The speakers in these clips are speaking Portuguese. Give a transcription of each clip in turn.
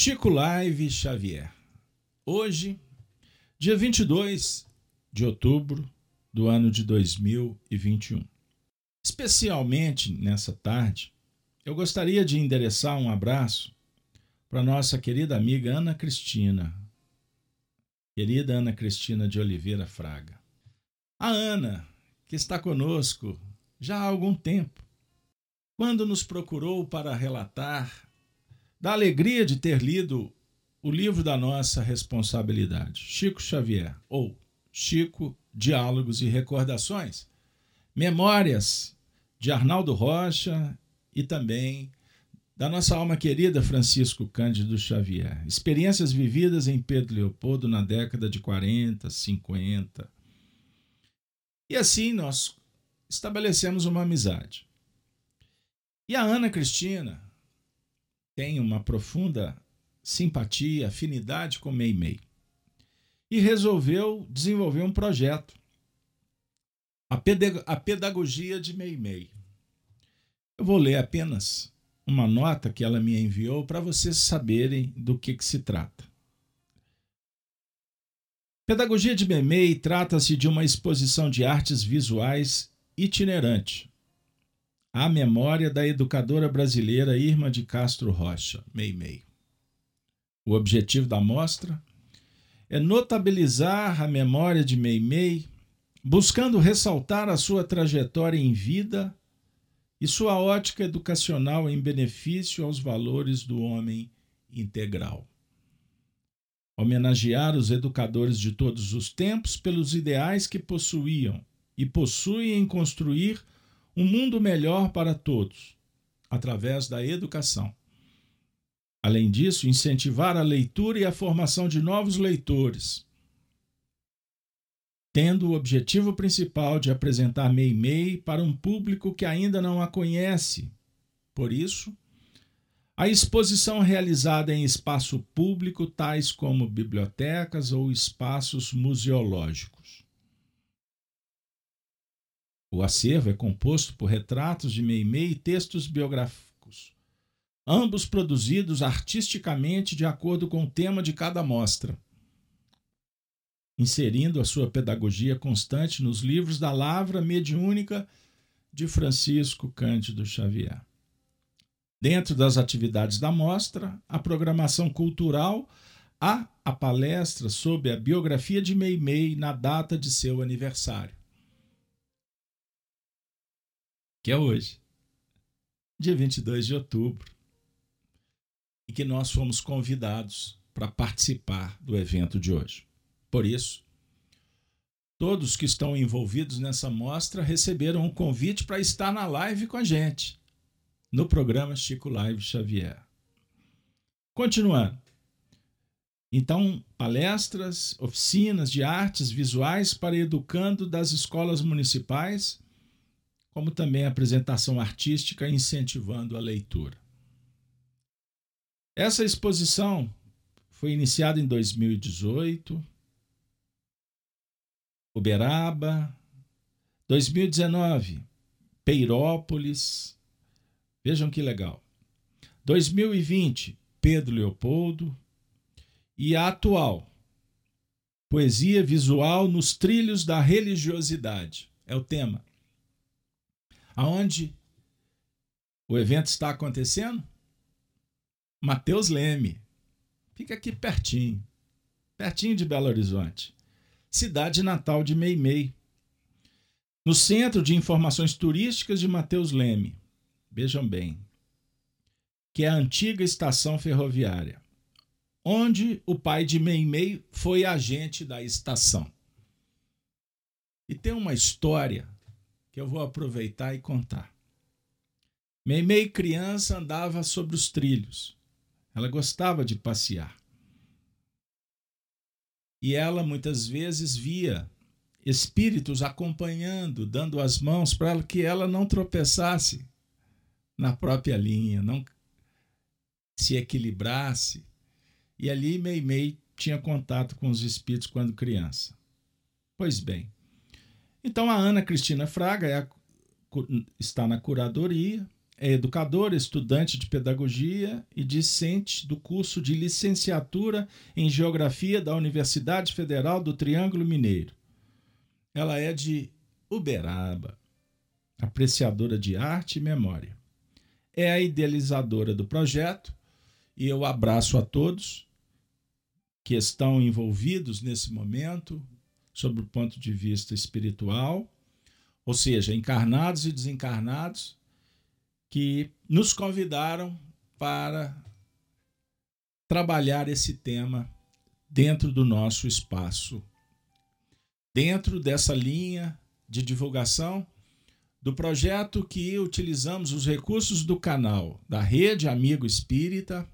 Chico Live Xavier. Hoje, dia 22 de outubro do ano de 2021. Especialmente nessa tarde, eu gostaria de endereçar um abraço para nossa querida amiga Ana Cristina. Querida Ana Cristina de Oliveira Fraga. A Ana, que está conosco já há algum tempo, quando nos procurou para relatar da alegria de ter lido o livro da nossa responsabilidade, Chico Xavier, ou Chico Diálogos e Recordações, Memórias de Arnaldo Rocha e também da nossa alma querida Francisco Cândido Xavier. Experiências vividas em Pedro Leopoldo na década de 40, 50. E assim nós estabelecemos uma amizade. E a Ana Cristina tem uma profunda simpatia, afinidade com Meimei. E resolveu desenvolver um projeto, a pedagogia de Meimei. Eu vou ler apenas uma nota que ela me enviou para vocês saberem do que, que se trata. Pedagogia de Meimei trata-se de uma exposição de artes visuais itinerante, à memória da educadora brasileira Irma de Castro Rocha, Meimei. O objetivo da mostra é notabilizar a memória de Meimei, buscando ressaltar a sua trajetória em vida e sua ótica educacional em benefício aos valores do homem integral. Homenagear os educadores de todos os tempos pelos ideais que possuíam e possuem em construir um mundo melhor para todos, através da educação. Além disso, incentivar a leitura e a formação de novos leitores, tendo o objetivo principal de apresentar Meimei para um público que ainda não a conhece. Por isso, a exposição realizada em espaço público, tais como bibliotecas ou espaços museológicos. O acervo é composto por retratos de Meimei e textos biográficos, ambos produzidos artisticamente de acordo com o tema de cada mostra, inserindo a sua pedagogia constante nos livros da Lavra Mediúnica de Francisco Cândido Xavier. Dentro das atividades da mostra, a programação cultural há a palestra sobre a biografia de Meimei na data de seu aniversário que é hoje, dia 22 de outubro, e que nós fomos convidados para participar do evento de hoje. Por isso, todos que estão envolvidos nessa mostra receberam um convite para estar na live com a gente, no programa Chico Live Xavier. Continuando. Então, palestras, oficinas de artes visuais para educando das escolas municipais como também apresentação artística incentivando a leitura. Essa exposição foi iniciada em 2018, Uberaba, 2019, Peirópolis. Vejam que legal. 2020, Pedro Leopoldo. E a atual, Poesia Visual nos Trilhos da Religiosidade. É o tema. Aonde o evento está acontecendo? Mateus Leme. Fica aqui pertinho, pertinho de Belo Horizonte. Cidade natal de Meimei. No Centro de Informações Turísticas de Mateus Leme. Vejam bem. Que é a antiga estação ferroviária, onde o pai de Meimei foi agente da estação. E tem uma história que eu vou aproveitar e contar. Meimei criança andava sobre os trilhos. Ela gostava de passear. E ela muitas vezes via espíritos acompanhando, dando as mãos para que ela não tropeçasse na própria linha, não se equilibrasse. E ali Meimei tinha contato com os espíritos quando criança. Pois bem, então a Ana Cristina Fraga é a, está na curadoria, é educadora, estudante de pedagogia e discente do curso de licenciatura em Geografia da Universidade Federal do Triângulo Mineiro. Ela é de Uberaba, apreciadora de arte e memória. É a idealizadora do projeto e eu abraço a todos que estão envolvidos nesse momento, sob o ponto de vista espiritual, ou seja, encarnados e desencarnados, que nos convidaram para trabalhar esse tema dentro do nosso espaço, dentro dessa linha de divulgação do projeto que utilizamos os recursos do canal da Rede Amigo Espírita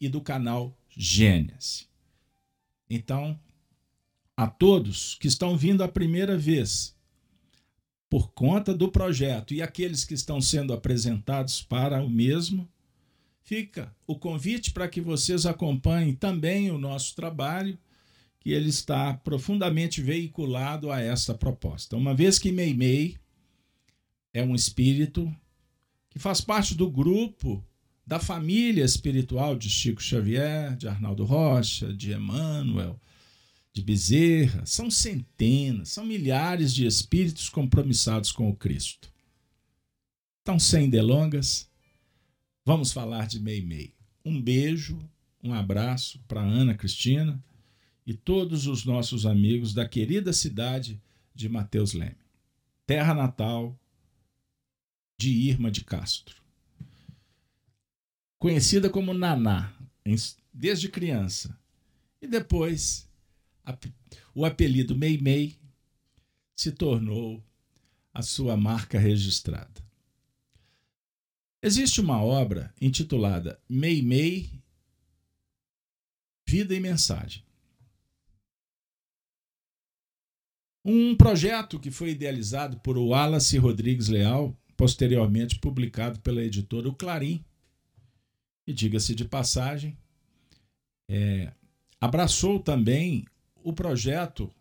e do canal Gênesis. Então, a todos que estão vindo a primeira vez por conta do projeto e aqueles que estão sendo apresentados para o mesmo, fica o convite para que vocês acompanhem também o nosso trabalho, que ele está profundamente veiculado a esta proposta. Uma vez que Meimei é um espírito que faz parte do grupo da família espiritual de Chico Xavier, de Arnaldo Rocha, de Emmanuel, de Bezerra, são centenas, são milhares de espíritos compromissados com o Cristo. Então, sem delongas, vamos falar de Meimei. Um beijo, um abraço para Ana Cristina e todos os nossos amigos da querida cidade de Mateus Leme, terra natal de Irma de Castro. Conhecida como Naná desde criança e depois o apelido Meimei se tornou a sua marca registrada. Existe uma obra intitulada Meimei, Vida e Mensagem. Um projeto que foi idealizado por Wallace Rodrigues Leal, posteriormente publicado pela editora O Clarim. E diga-se de passagem, é, abraçou também o projeto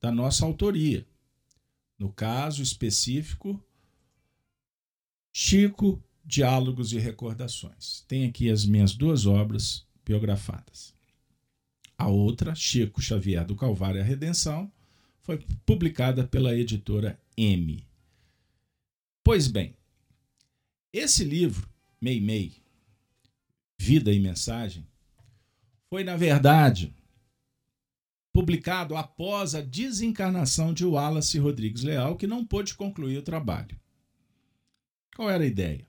da nossa autoria. No caso específico, Chico, Diálogos e Recordações. Tem aqui as minhas duas obras biografadas. A outra, Chico Xavier do Calvário e a Redenção, foi publicada pela editora M. Pois bem, esse livro, Meimei, Vida e Mensagem, foi, na verdade, publicado após a desencarnação de Wallace Rodrigues Leal, que não pôde concluir o trabalho. Qual era a ideia?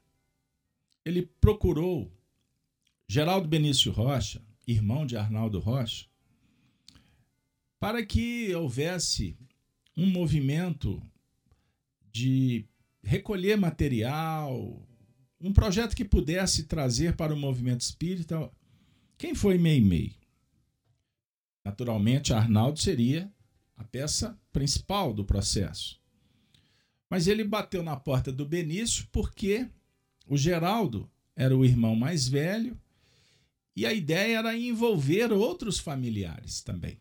Ele procurou Geraldo Benício Rocha, irmão de Arnaldo Rocha, para que houvesse um movimento de recolher material, um projeto que pudesse trazer para o movimento espírita. Quem foi Meimei? Naturalmente, Arnaldo seria a peça principal do processo. Mas ele bateu na porta do Benício porque o Geraldo era o irmão mais velho e a ideia era envolver outros familiares também.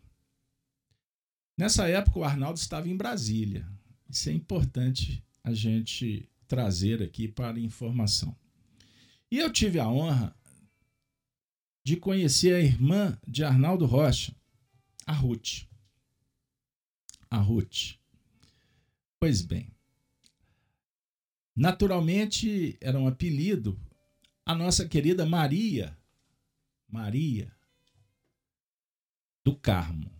Nessa época, o Arnaldo estava em Brasília. Isso é importante a gente trazer aqui para informação. E eu tive a honra de conhecer a irmã de Arnaldo Rocha, a Ruth. A Ruth. Pois bem. Naturalmente era um apelido a nossa querida Maria. Maria do Carmo.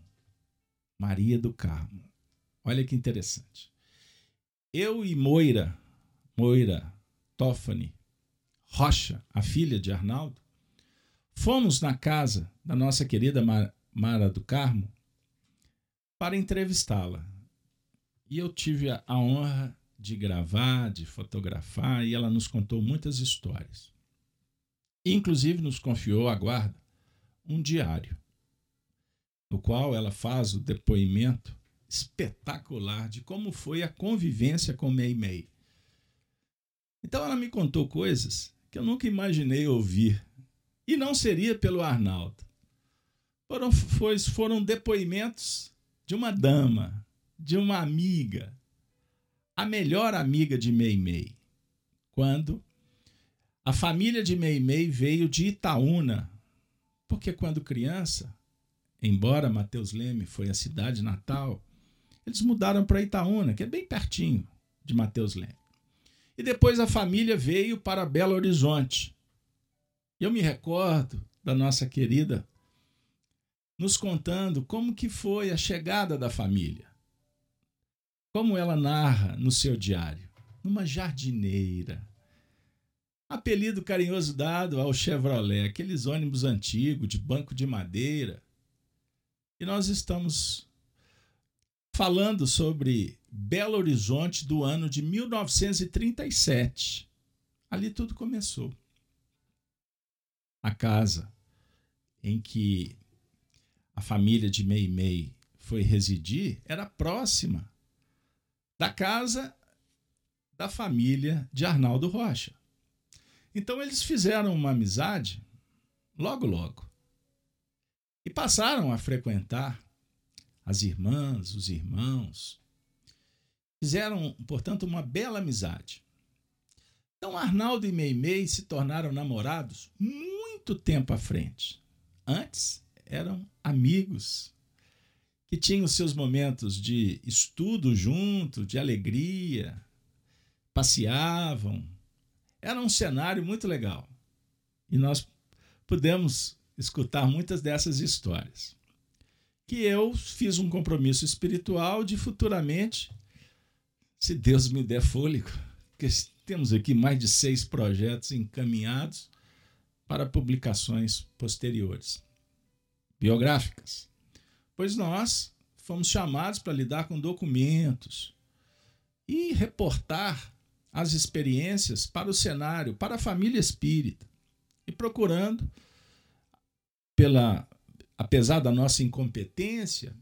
Maria do Carmo. Olha que interessante. Eu e Moira, Moira Toffani Rocha, a filha de Arnaldo, fomos na casa da nossa querida Mara do Carmo, para entrevistá-la. E eu tive a honra de gravar, de fotografar, e ela nos contou muitas histórias. Inclusive, nos confiou a guarda um diário, no qual ela faz o depoimento espetacular de como foi a convivência com Mei Mei. Então ela me contou coisas que eu nunca imaginei ouvir. E não seria pelo Arnaldo foram, foi, foram depoimentos de uma dama, de uma amiga, a melhor amiga de Mei Mei, quando A família de Meimei veio de Itaúna, porque quando criança, embora Mateus Leme foi a cidade natal, eles mudaram para Itaúna, que é bem pertinho de Mateus Leme. E depois a família veio para Belo Horizonte. Eu me recordo da nossa querida nos contando como que foi a chegada da família. Como ela narra no seu diário, numa jardineira. Apelido carinhoso dado ao Chevrolet, aqueles ônibus antigos de banco de madeira. E nós estamos falando sobre Belo Horizonte do ano de 1937. Ali tudo começou. A casa em que a família de Meimei foi residir era próxima da casa da família de Arnaldo Rocha. Então eles fizeram uma amizade logo, logo. E passaram a frequentar as irmãs, os irmãos. Fizeram, portanto, uma bela amizade. Então Arnaldo e Meimei se tornaram namorados muito tempo à frente. Antes eram amigos que tinham seus momentos de estudo junto, de alegria, passeavam. Era um cenário muito legal. E nós pudemos escutar muitas dessas histórias. Que eu fiz um compromisso espiritual de futuramente, se Deus me der fôlego, porque temos aqui mais de seis projetos encaminhados para publicações posteriores biográficas, pois nós fomos chamados para lidar com documentos e reportar as experiências para o cenário, para a família espírita, e procurando, pela apesar da nossa incompetência,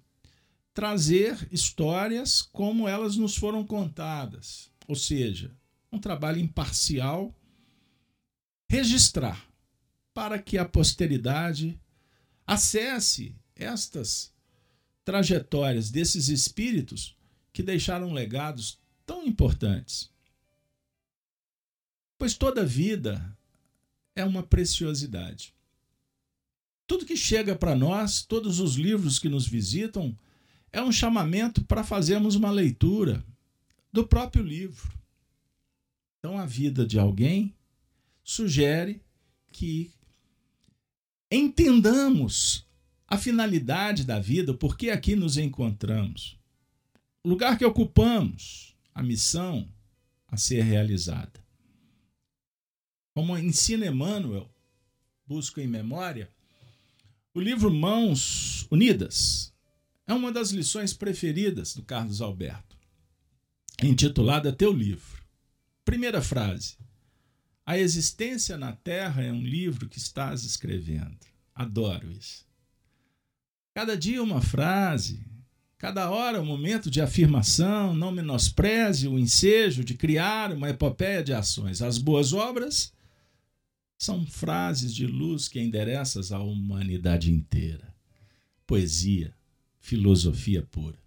trazer histórias como elas nos foram contadas, ou seja, um trabalho imparcial, registrar para que a posteridade Acesse estas trajetórias desses espíritos que deixaram legados tão importantes. Pois toda vida é uma preciosidade. Tudo que chega para nós, todos os livros que nos visitam, é um chamamento para fazermos uma leitura do próprio livro. Então, a vida de alguém sugere que entendamos a finalidade da vida, por que aqui nos encontramos, o lugar que ocupamos, a missão a ser realizada. Como ensina Emmanuel, busco em memória, o livro Mãos Unidas é uma das lições preferidas do Carlos Alberto, intitulada Teu Livro. Primeira frase: a Existência na Terra é um livro que estás escrevendo. Adoro isso. Cada dia uma frase, cada hora um momento de afirmação, não menospreze o ensejo de criar uma epopeia de ações. As boas obras são frases de luz que endereças à humanidade inteira. Poesia, filosofia pura.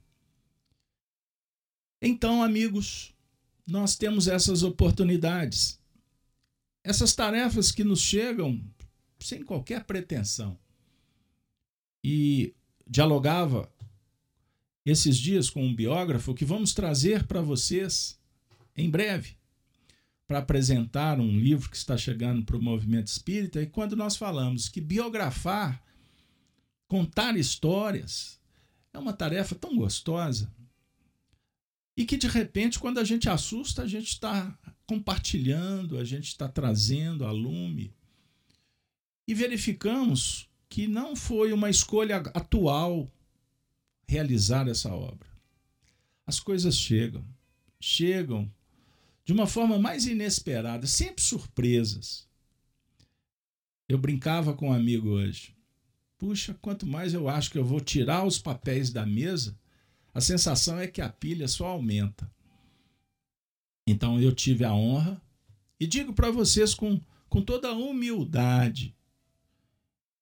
Então, amigos, nós temos essas oportunidades essas tarefas que nos chegam sem qualquer pretensão. E dialogava esses dias com um biógrafo que vamos trazer para vocês em breve, para apresentar um livro que está chegando para o movimento espírita. E quando nós falamos que biografar, contar histórias, é uma tarefa tão gostosa. E que de repente, quando a gente assusta, a gente está compartilhando, a gente está trazendo a lume. E verificamos que não foi uma escolha atual realizar essa obra. As coisas chegam, chegam de uma forma mais inesperada, sempre surpresas. Eu brincava com um amigo hoje. Puxa, quanto mais eu acho que eu vou tirar os papéis da mesa, a sensação é que a pilha só aumenta. Então eu tive a honra e digo para vocês com, com toda a humildade.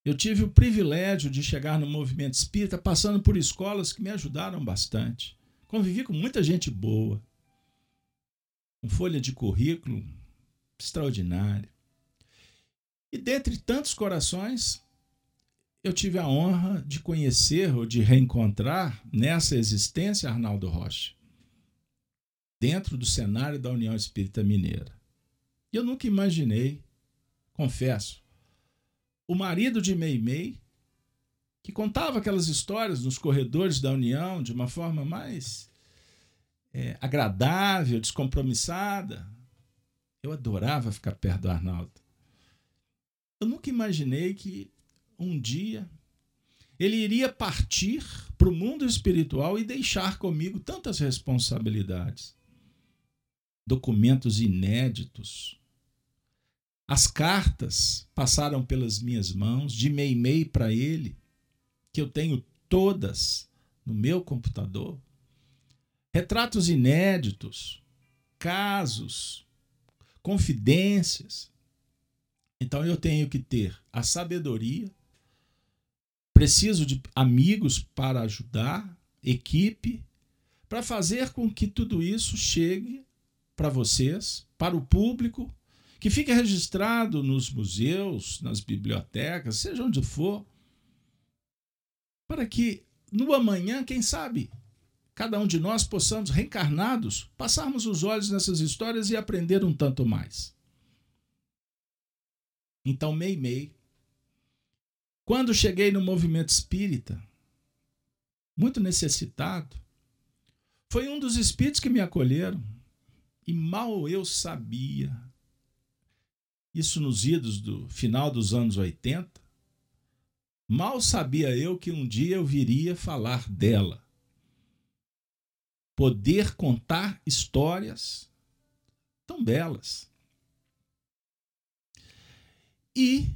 Eu tive o privilégio de chegar no movimento espírita passando por escolas que me ajudaram bastante. Convivi com muita gente boa, com folha de currículo extraordinária. E dentre tantos corações, eu tive a honra de conhecer ou de reencontrar nessa existência Arnaldo Rocha, dentro do cenário da União Espírita Mineira. E eu nunca imaginei, confesso, o marido de Meimei, que contava aquelas histórias nos corredores da União de uma forma mais é, agradável, descompromissada. Eu adorava ficar perto do Arnaldo. Eu nunca imaginei que um dia ele iria partir para o mundo espiritual e deixar comigo tantas responsabilidades. Documentos inéditos. As cartas passaram pelas minhas mãos, de Meimei para ele, que eu tenho todas no meu computador. Retratos inéditos, casos, confidências. Então eu tenho que ter a sabedoria Preciso de amigos para ajudar, equipe, para fazer com que tudo isso chegue para vocês, para o público, que fique registrado nos museus, nas bibliotecas, seja onde for, para que no amanhã, quem sabe, cada um de nós possamos, reencarnados, passarmos os olhos nessas histórias e aprender um tanto mais. Então, Mei Mei quando cheguei no movimento espírita, muito necessitado, foi um dos espíritos que me acolheram. E mal eu sabia, isso nos idos do final dos anos 80, mal sabia eu que um dia eu viria falar dela. Poder contar histórias tão belas. E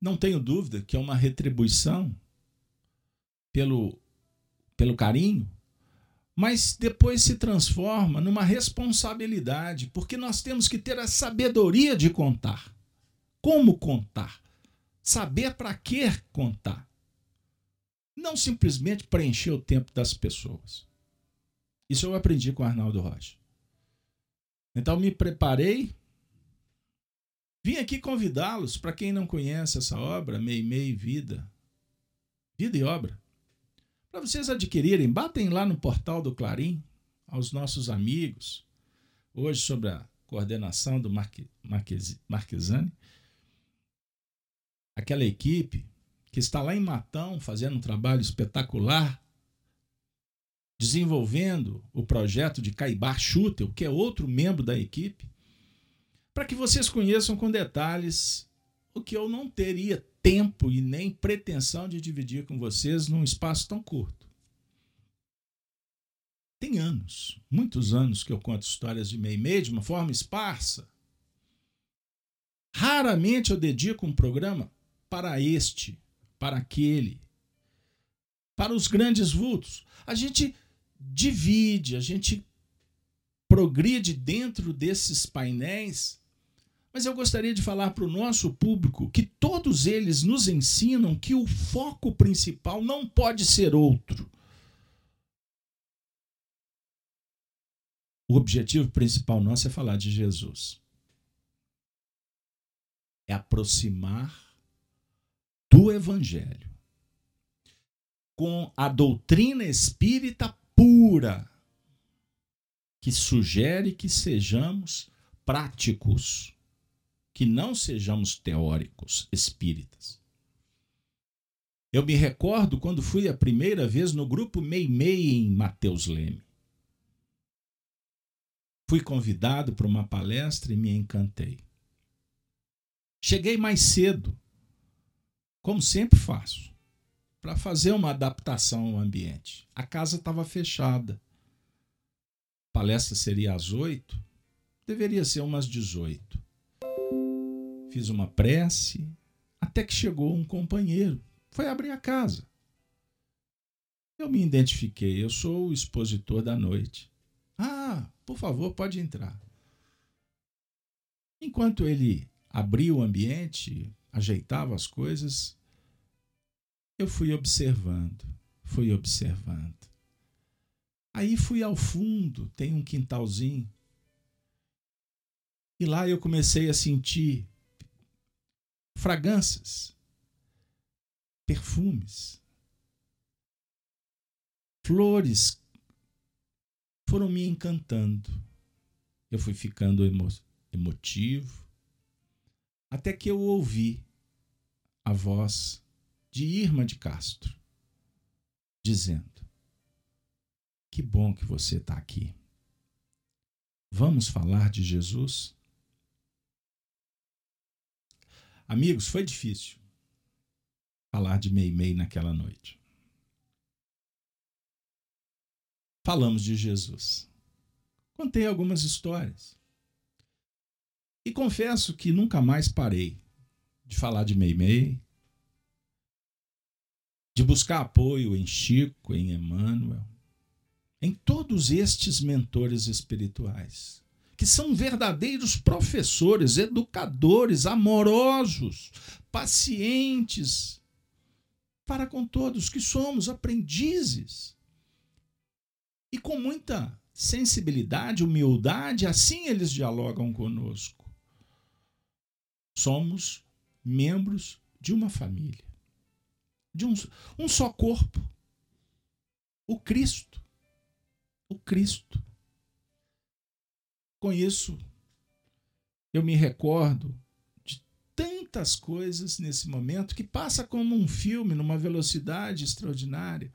não tenho dúvida que é uma retribuição pelo, pelo carinho, mas depois se transforma numa responsabilidade, porque nós temos que ter a sabedoria de contar. Como contar? Saber para que contar. Não simplesmente preencher o tempo das pessoas. Isso eu aprendi com Arnaldo Rocha. Então me preparei Vim aqui convidá-los, para quem não conhece essa obra, Mei Mei Vida, Vida e Obra, para vocês adquirirem, batem lá no portal do Clarim, aos nossos amigos, hoje sobre a coordenação do Marque, Marquesani, aquela equipe que está lá em Matão fazendo um trabalho espetacular, desenvolvendo o projeto de Caibar Schutel, que é outro membro da equipe, para que vocês conheçam com detalhes o que eu não teria tempo e nem pretensão de dividir com vocês num espaço tão curto. Tem anos, muitos anos que eu conto histórias de Meimei de uma forma esparsa. Raramente eu dedico um programa para este, para aquele, para os grandes vultos. A gente divide, a gente progride dentro desses painéis mas eu gostaria de falar para o nosso público que todos eles nos ensinam que o foco principal não pode ser outro. O objetivo principal nosso é falar de Jesus. É aproximar do Evangelho com a doutrina espírita pura, que sugere que sejamos práticos que não sejamos teóricos espíritas. Eu me recordo quando fui a primeira vez no grupo Meimei em Mateus Leme. Fui convidado para uma palestra e me encantei. Cheguei mais cedo, como sempre faço, para fazer uma adaptação ao ambiente. A casa estava fechada. A palestra seria às oito, deveria ser umas dezoito fiz uma prece, até que chegou um companheiro, foi abrir a casa. Eu me identifiquei, eu sou o expositor da noite. Ah, por favor, pode entrar. Enquanto ele abria o ambiente, ajeitava as coisas, eu fui observando, fui observando. Aí fui ao fundo, tem um quintalzinho. E lá eu comecei a sentir fragrâncias, perfumes, flores foram me encantando. Eu fui ficando emo emotivo, até que eu ouvi a voz de Irma de Castro dizendo: Que bom que você está aqui. Vamos falar de Jesus? Amigos, foi difícil falar de Meimei naquela noite. Falamos de Jesus. Contei algumas histórias. E confesso que nunca mais parei de falar de Meimei, de buscar apoio em Chico, em Emmanuel, em todos estes mentores espirituais que são verdadeiros professores, educadores, amorosos, pacientes, para com todos que somos aprendizes. E com muita sensibilidade, humildade, assim eles dialogam conosco. Somos membros de uma família, de um, um só corpo. O Cristo. O Cristo. Isso, eu me recordo de tantas coisas nesse momento que passa como um filme numa velocidade extraordinária.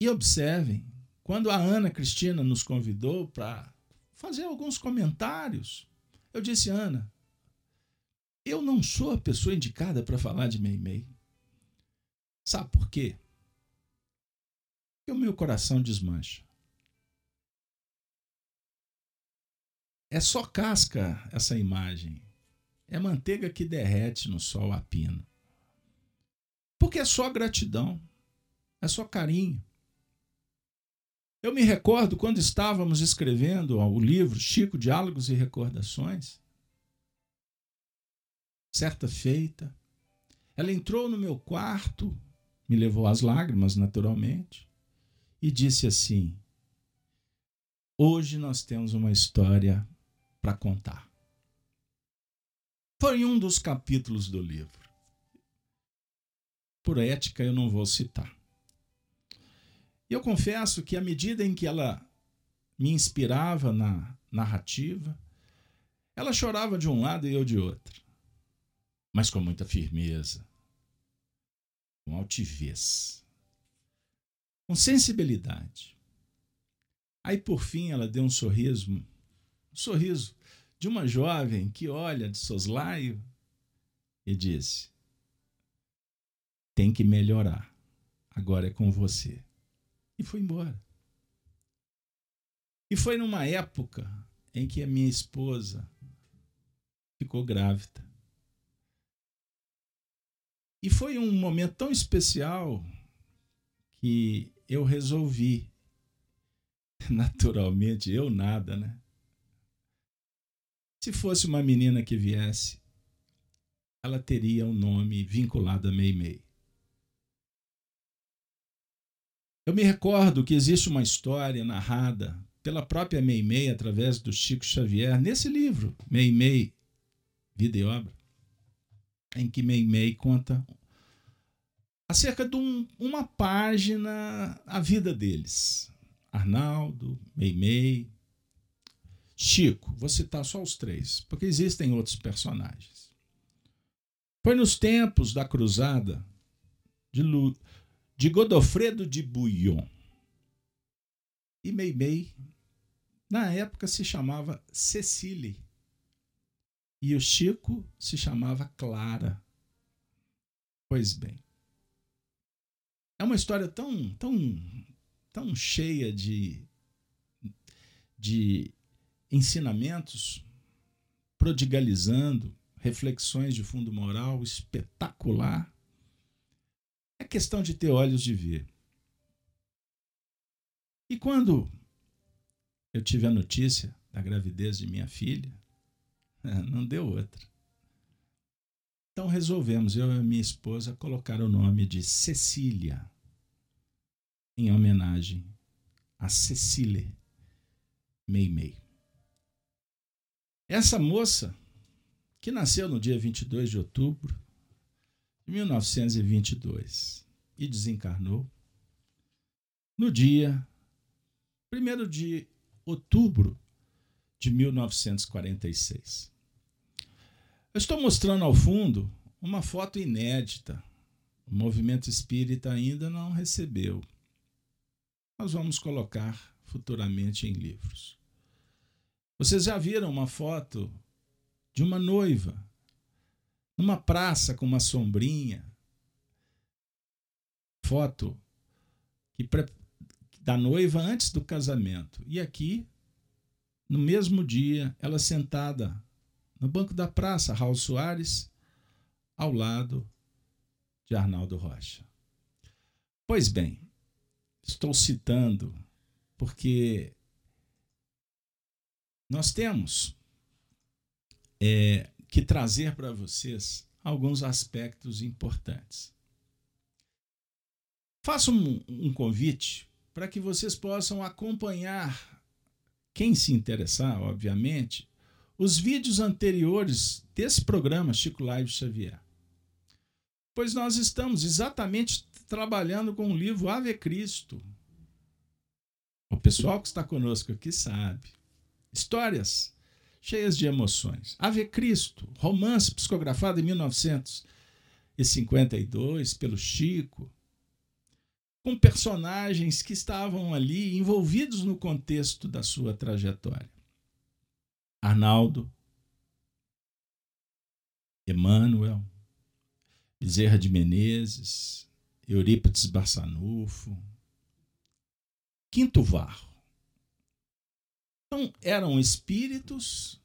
E observem, quando a Ana Cristina nos convidou para fazer alguns comentários, eu disse: Ana, eu não sou a pessoa indicada para falar de Meimei. Sabe por quê? Porque o meu coração desmancha. É só casca essa imagem. É manteiga que derrete no sol a pino. Porque é só gratidão. É só carinho. Eu me recordo quando estávamos escrevendo o livro Chico Diálogos e Recordações. Certa feita, ela entrou no meu quarto, me levou às lágrimas, naturalmente, e disse assim: Hoje nós temos uma história para contar. Foi um dos capítulos do livro. Por ética, eu não vou citar. E eu confesso que, à medida em que ela me inspirava na narrativa, ela chorava de um lado e eu de outro, mas com muita firmeza, com altivez, com sensibilidade. Aí, por fim, ela deu um sorriso, sorriso de uma jovem que olha de soslaio e disse: Tem que melhorar, agora é com você. E foi embora. E foi numa época em que a minha esposa ficou grávida. E foi um momento tão especial que eu resolvi, naturalmente, eu nada, né? Se fosse uma menina que viesse, ela teria um nome vinculado a Meimei. Eu me recordo que existe uma história narrada pela própria Meimei através do Chico Xavier nesse livro, Meimei, Vida e Obra, em que Meimei conta acerca de um, uma página a vida deles. Arnaldo, Meimei, Chico, vou citar só os três, porque existem outros personagens. Foi nos tempos da cruzada de, Lu, de Godofredo de Bouillon. E Meimei, na época, se chamava Cecília. E o Chico se chamava Clara. Pois bem. É uma história tão, tão, tão cheia de, de ensinamentos, prodigalizando reflexões de fundo moral espetacular. É questão de ter olhos de ver. E quando eu tive a notícia da gravidez de minha filha, não deu outra. Então resolvemos, eu e minha esposa, colocar o nome de Cecília, em homenagem a Cecília Meimei. Essa moça, que nasceu no dia 22 de outubro de 1922 e desencarnou no dia 1 de outubro de 1946. Eu estou mostrando ao fundo uma foto inédita. O movimento espírita ainda não recebeu. Nós vamos colocar futuramente em livros. Vocês já viram uma foto de uma noiva numa praça com uma sombrinha? Foto que da noiva antes do casamento. E aqui, no mesmo dia, ela sentada no banco da praça, Raul Soares, ao lado de Arnaldo Rocha. Pois bem, estou citando porque nós temos é, que trazer para vocês alguns aspectos importantes. Faço um, um convite para que vocês possam acompanhar, quem se interessar, obviamente, os vídeos anteriores desse programa Chico Live Xavier. Pois nós estamos exatamente trabalhando com o livro Ave Cristo. O pessoal que está conosco aqui sabe. Histórias cheias de emoções. Ave Cristo, romance psicografado em 1952 pelo Chico, com personagens que estavam ali envolvidos no contexto da sua trajetória. Arnaldo, Emmanuel, Bezerra de Menezes, Eurípides Barçanufo, Quinto Varro. Então, eram espíritos,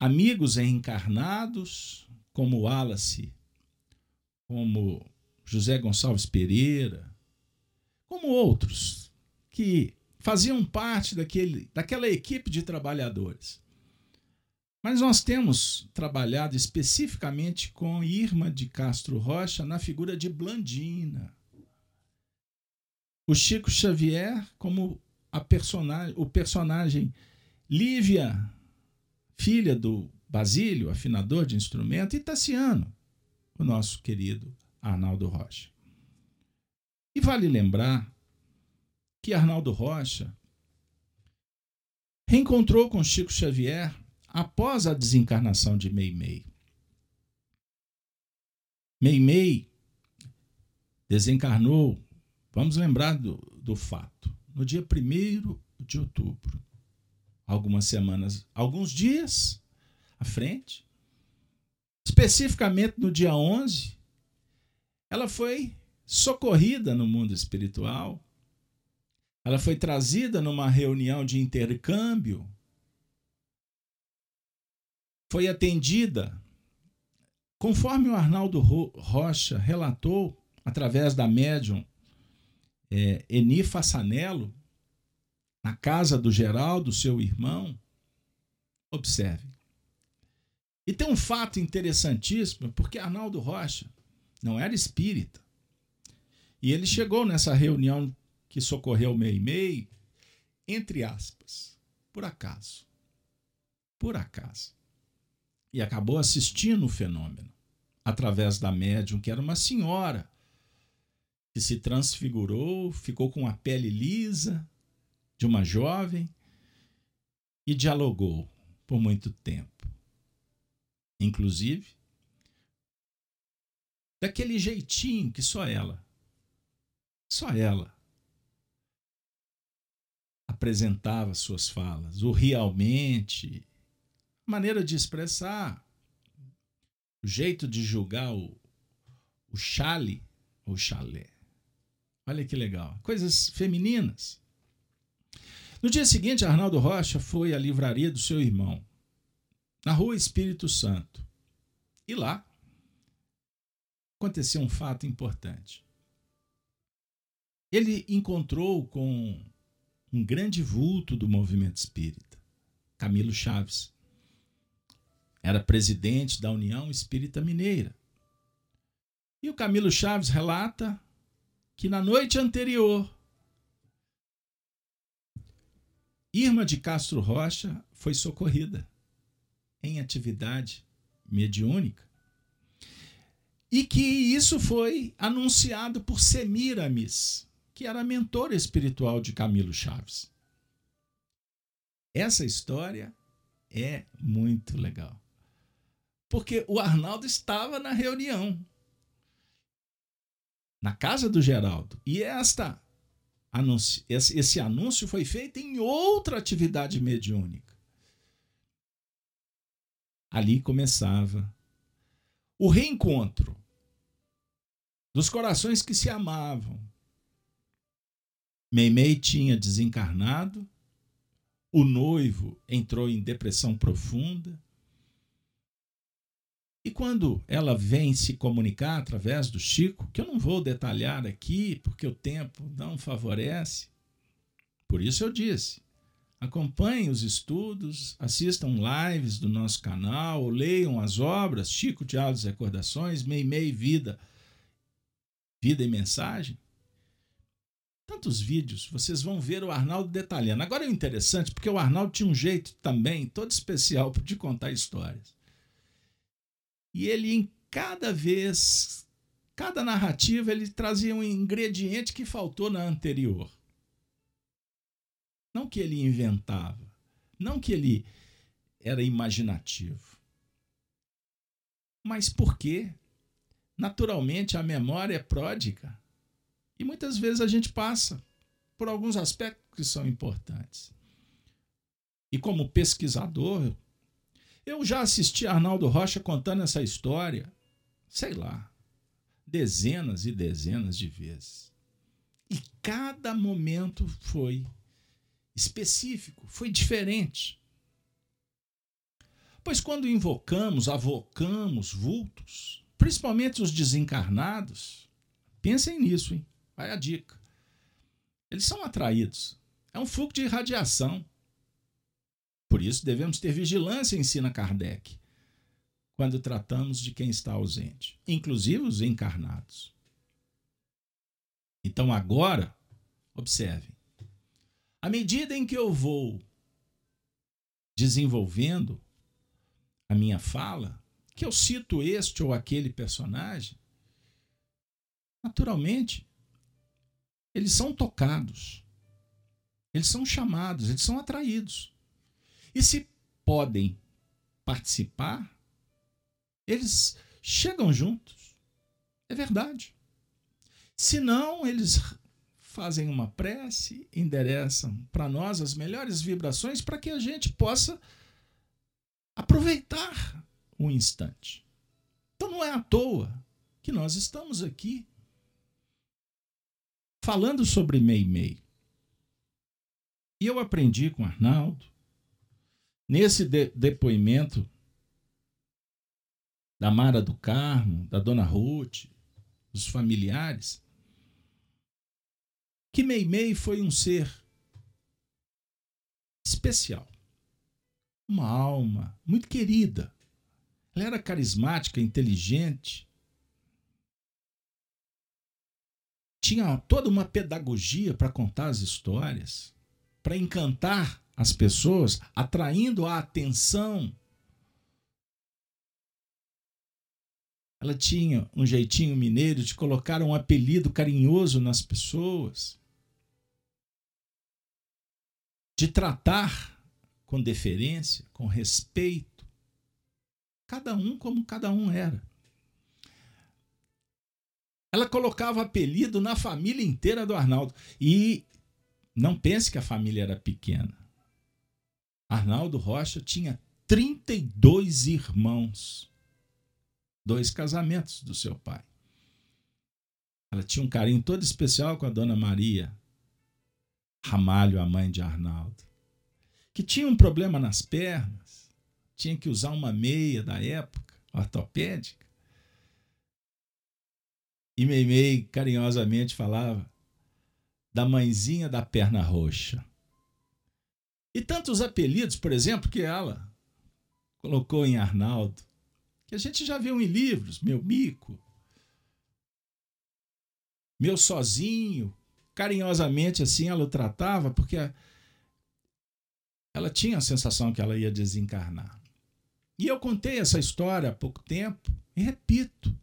amigos reencarnados, como Wallace, como José Gonçalves Pereira, como outros, que faziam parte daquele, daquela equipe de trabalhadores. Mas nós temos trabalhado especificamente com Irma de Castro Rocha na figura de Blandina. O Chico Xavier como a personagem, o personagem Lívia, filha do Basílio, afinador de instrumento, e Tassiano, o nosso querido Arnaldo Rocha. E vale lembrar que Arnaldo Rocha reencontrou com Chico Xavier após a desencarnação de Meimei. Meimei desencarnou, vamos lembrar do, do fato, no dia 1 de outubro. Algumas semanas, alguns dias à frente, especificamente no dia 11, ela foi socorrida no mundo espiritual. Ela foi trazida numa reunião de intercâmbio, foi atendida, conforme o Arnaldo Rocha relatou, através da médium é, Eni Fassanello, na casa do Geraldo, seu irmão. Observe. E tem um fato interessantíssimo, porque Arnaldo Rocha não era espírita. E ele chegou nessa reunião que socorreu Meimei, entre aspas, por acaso. Por acaso. E acabou assistindo o fenômeno através da médium, que era uma senhora que se transfigurou, ficou com a pele lisa de uma jovem e dialogou por muito tempo. Inclusive, daquele jeitinho que só ela, só ela apresentava suas falas, o realmente, maneira de expressar, o jeito de julgar o, o chale ou chalé. Olha que legal. Coisas femininas. No dia seguinte, Arnaldo Rocha foi à livraria do seu irmão, na rua Espírito Santo. E lá aconteceu um fato importante. Ele encontrou com um grande vulto do movimento espírita, Camilo Chaves. Era presidente da União Espírita Mineira. E o Camilo Chaves relata que na noite anterior, Irma de Castro Rocha foi socorrida em atividade mediúnica. E que isso foi anunciado por Semiramis, que era mentor espiritual de Camilo Chaves. Essa história é muito legal. Porque o Arnaldo estava na reunião, na casa do Geraldo. E esta anúncio, esse, esse anúncio foi feito em outra atividade mediúnica. Ali começava o reencontro dos corações que se amavam. Meimei tinha desencarnado, o noivo entrou em depressão profunda. E quando ela vem se comunicar através do Chico, que eu não vou detalhar aqui, porque o tempo não favorece, por isso eu disse: acompanhem os estudos, assistam lives do nosso canal, leiam as obras Chico Diálogos e Recordações, Meimei Vida, Vida e Mensagem tantos vídeos, vocês vão ver o Arnaldo detalhando. Agora é interessante, porque o Arnaldo tinha um jeito também, todo especial, de contar histórias. E ele, em cada vez, cada narrativa, ele trazia um ingrediente que faltou na anterior. Não que ele inventava, não que ele era imaginativo. Mas porque, naturalmente, a memória é pródica. E muitas vezes a gente passa por alguns aspectos que são importantes. E como pesquisador, eu já assisti Arnaldo Rocha contando essa história, sei lá, dezenas e dezenas de vezes. E cada momento foi específico, foi diferente. Pois quando invocamos, avocamos vultos, principalmente os desencarnados, pensem nisso, hein? Vai a dica. Eles são atraídos. É um fluxo de radiação. Por isso devemos ter vigilância, ensina Kardec, quando tratamos de quem está ausente, inclusive os encarnados. Então agora, observem. À medida em que eu vou desenvolvendo a minha fala, que eu cito este ou aquele personagem, naturalmente eles são tocados, eles são chamados, eles são atraídos. E se podem participar, eles chegam juntos. É verdade. Se não, eles fazem uma prece, endereçam para nós as melhores vibrações para que a gente possa aproveitar o instante. Então não é à toa que nós estamos aqui falando sobre Meimei. E eu aprendi com Arnaldo, nesse de depoimento da Mara do Carmo, da Dona Ruth, dos familiares, que Meimei foi um ser especial, uma alma muito querida. Ela era carismática, inteligente, tinha toda uma pedagogia para contar as histórias, para encantar as pessoas, atraindo a atenção. Ela tinha um jeitinho mineiro de colocar um apelido carinhoso nas pessoas, de tratar com deferência, com respeito, cada um como cada um era. Ela colocava apelido na família inteira do Arnaldo. E não pense que a família era pequena. Arnaldo Rocha tinha 32 irmãos. Dois casamentos do seu pai. Ela tinha um carinho todo especial com a dona Maria Ramalho, a mãe de Arnaldo, que tinha um problema nas pernas, tinha que usar uma meia da época, ortopédica. E Meimei carinhosamente falava da mãezinha da perna roxa. E tantos apelidos, por exemplo, que ela colocou em Arnaldo, que a gente já viu em livros, meu mico, meu sozinho, carinhosamente assim ela o tratava, porque ela tinha a sensação que ela ia desencarnar. E eu contei essa história há pouco tempo e repito.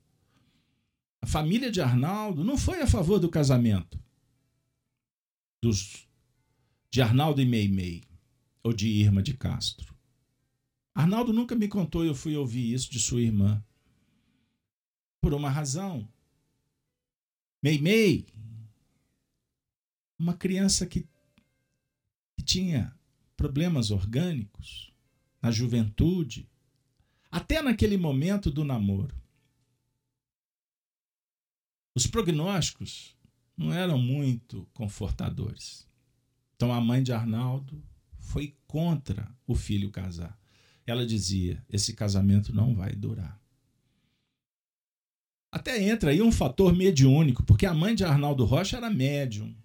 A família de Arnaldo não foi a favor do casamento dos, de Arnaldo e Meimei ou de Irma de Castro. Arnaldo nunca me contou eu fui ouvir isso de sua irmã. Por uma razão. Meimei, uma criança que, que tinha problemas orgânicos na juventude, até naquele momento do namoro. Os prognósticos não eram muito confortadores. Então a mãe de Arnaldo foi contra o filho casar. Ela dizia: esse casamento não vai durar. Até entra aí um fator mediúnico, porque a mãe de Arnaldo Rocha era médium.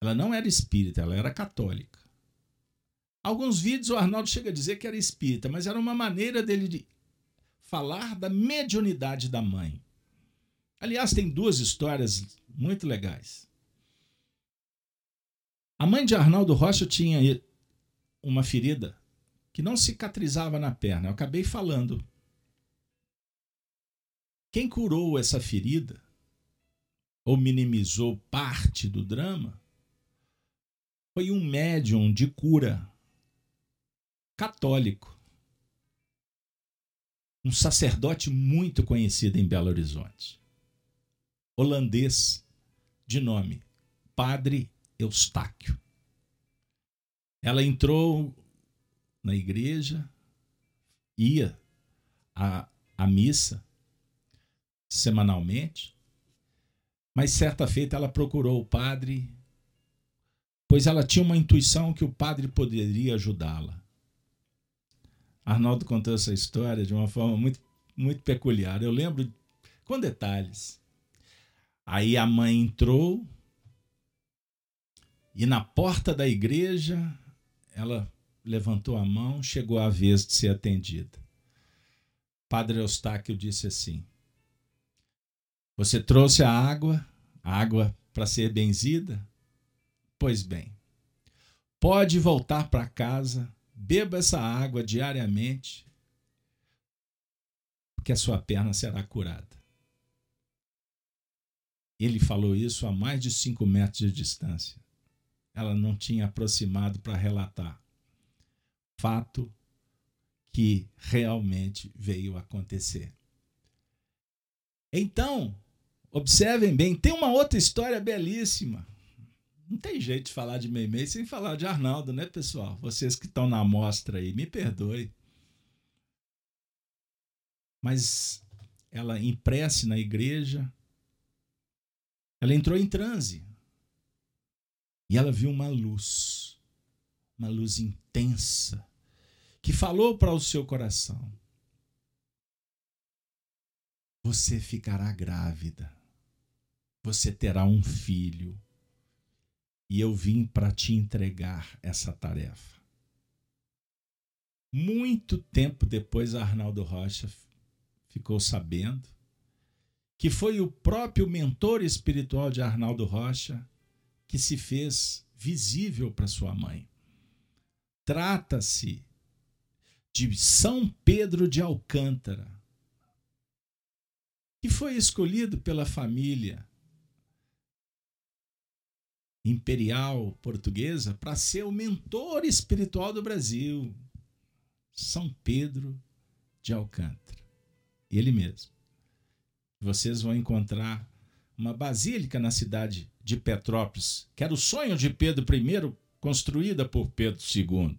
Ela não era espírita, ela era católica. Alguns vídeos o Arnaldo chega a dizer que era espírita, mas era uma maneira dele de falar da mediunidade da mãe. Aliás, tem duas histórias muito legais. A mãe de Arnaldo Rocha tinha uma ferida que não cicatrizava na perna. Eu acabei falando. Quem curou essa ferida ou minimizou parte do drama foi um médium de cura católico, um sacerdote muito conhecido em Belo Horizonte, holandês de nome Padre Eustáquio. Ela entrou na igreja, ia à, à missa semanalmente, mas certa feita ela procurou o padre pois ela tinha uma intuição que o padre poderia ajudá-la. Arnaldo contou essa história de uma forma muito, muito peculiar. Eu lembro com detalhes. Aí a mãe entrou e na porta da igreja ela levantou a mão, chegou a vez de ser atendida. Padre Eustáquio disse assim: Você trouxe a água, a água para ser benzida? Pois bem, pode voltar para casa, beba essa água diariamente, porque a sua perna será curada. Ele falou isso a mais de cinco metros de distância. Ela não tinha aproximado para relatar. Fato que realmente veio acontecer. Então, observem bem, tem uma outra história belíssima não tem jeito de falar de Meimei sem falar de Arnaldo, né, pessoal? Vocês que estão na amostra aí, me perdoe. Mas ela impresse na igreja, ela entrou em transe. E ela viu uma luz, uma luz intensa, que falou para o seu coração: Você ficará grávida, você terá um filho e eu vim para te entregar essa tarefa. Muito tempo depois, Arnaldo Rocha ficou sabendo que foi o próprio mentor espiritual de Arnaldo Rocha que se fez visível para sua mãe. Trata-se de São Pedro de Alcântara, que foi escolhido pela família imperial portuguesa para ser o mentor espiritual do Brasil. São Pedro de Alcântara. Ele mesmo. Vocês vão encontrar uma basílica na cidade de Petrópolis, que era o sonho de Pedro I, construída por Pedro II.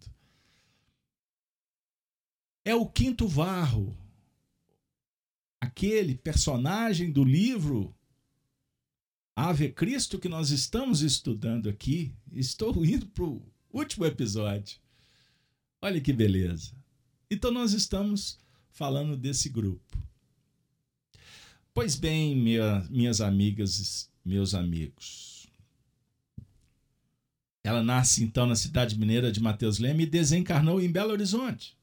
É o quinto varro, aquele personagem do livro Ave Cristo que nós estamos estudando aqui, estou indo para o último episódio. Olha que beleza. Então nós estamos falando desse grupo. Pois bem, minha, minhas amigas, meus amigos. Ela nasce então na cidade mineira de Mateus Leme e desencarnou em Belo Horizonte.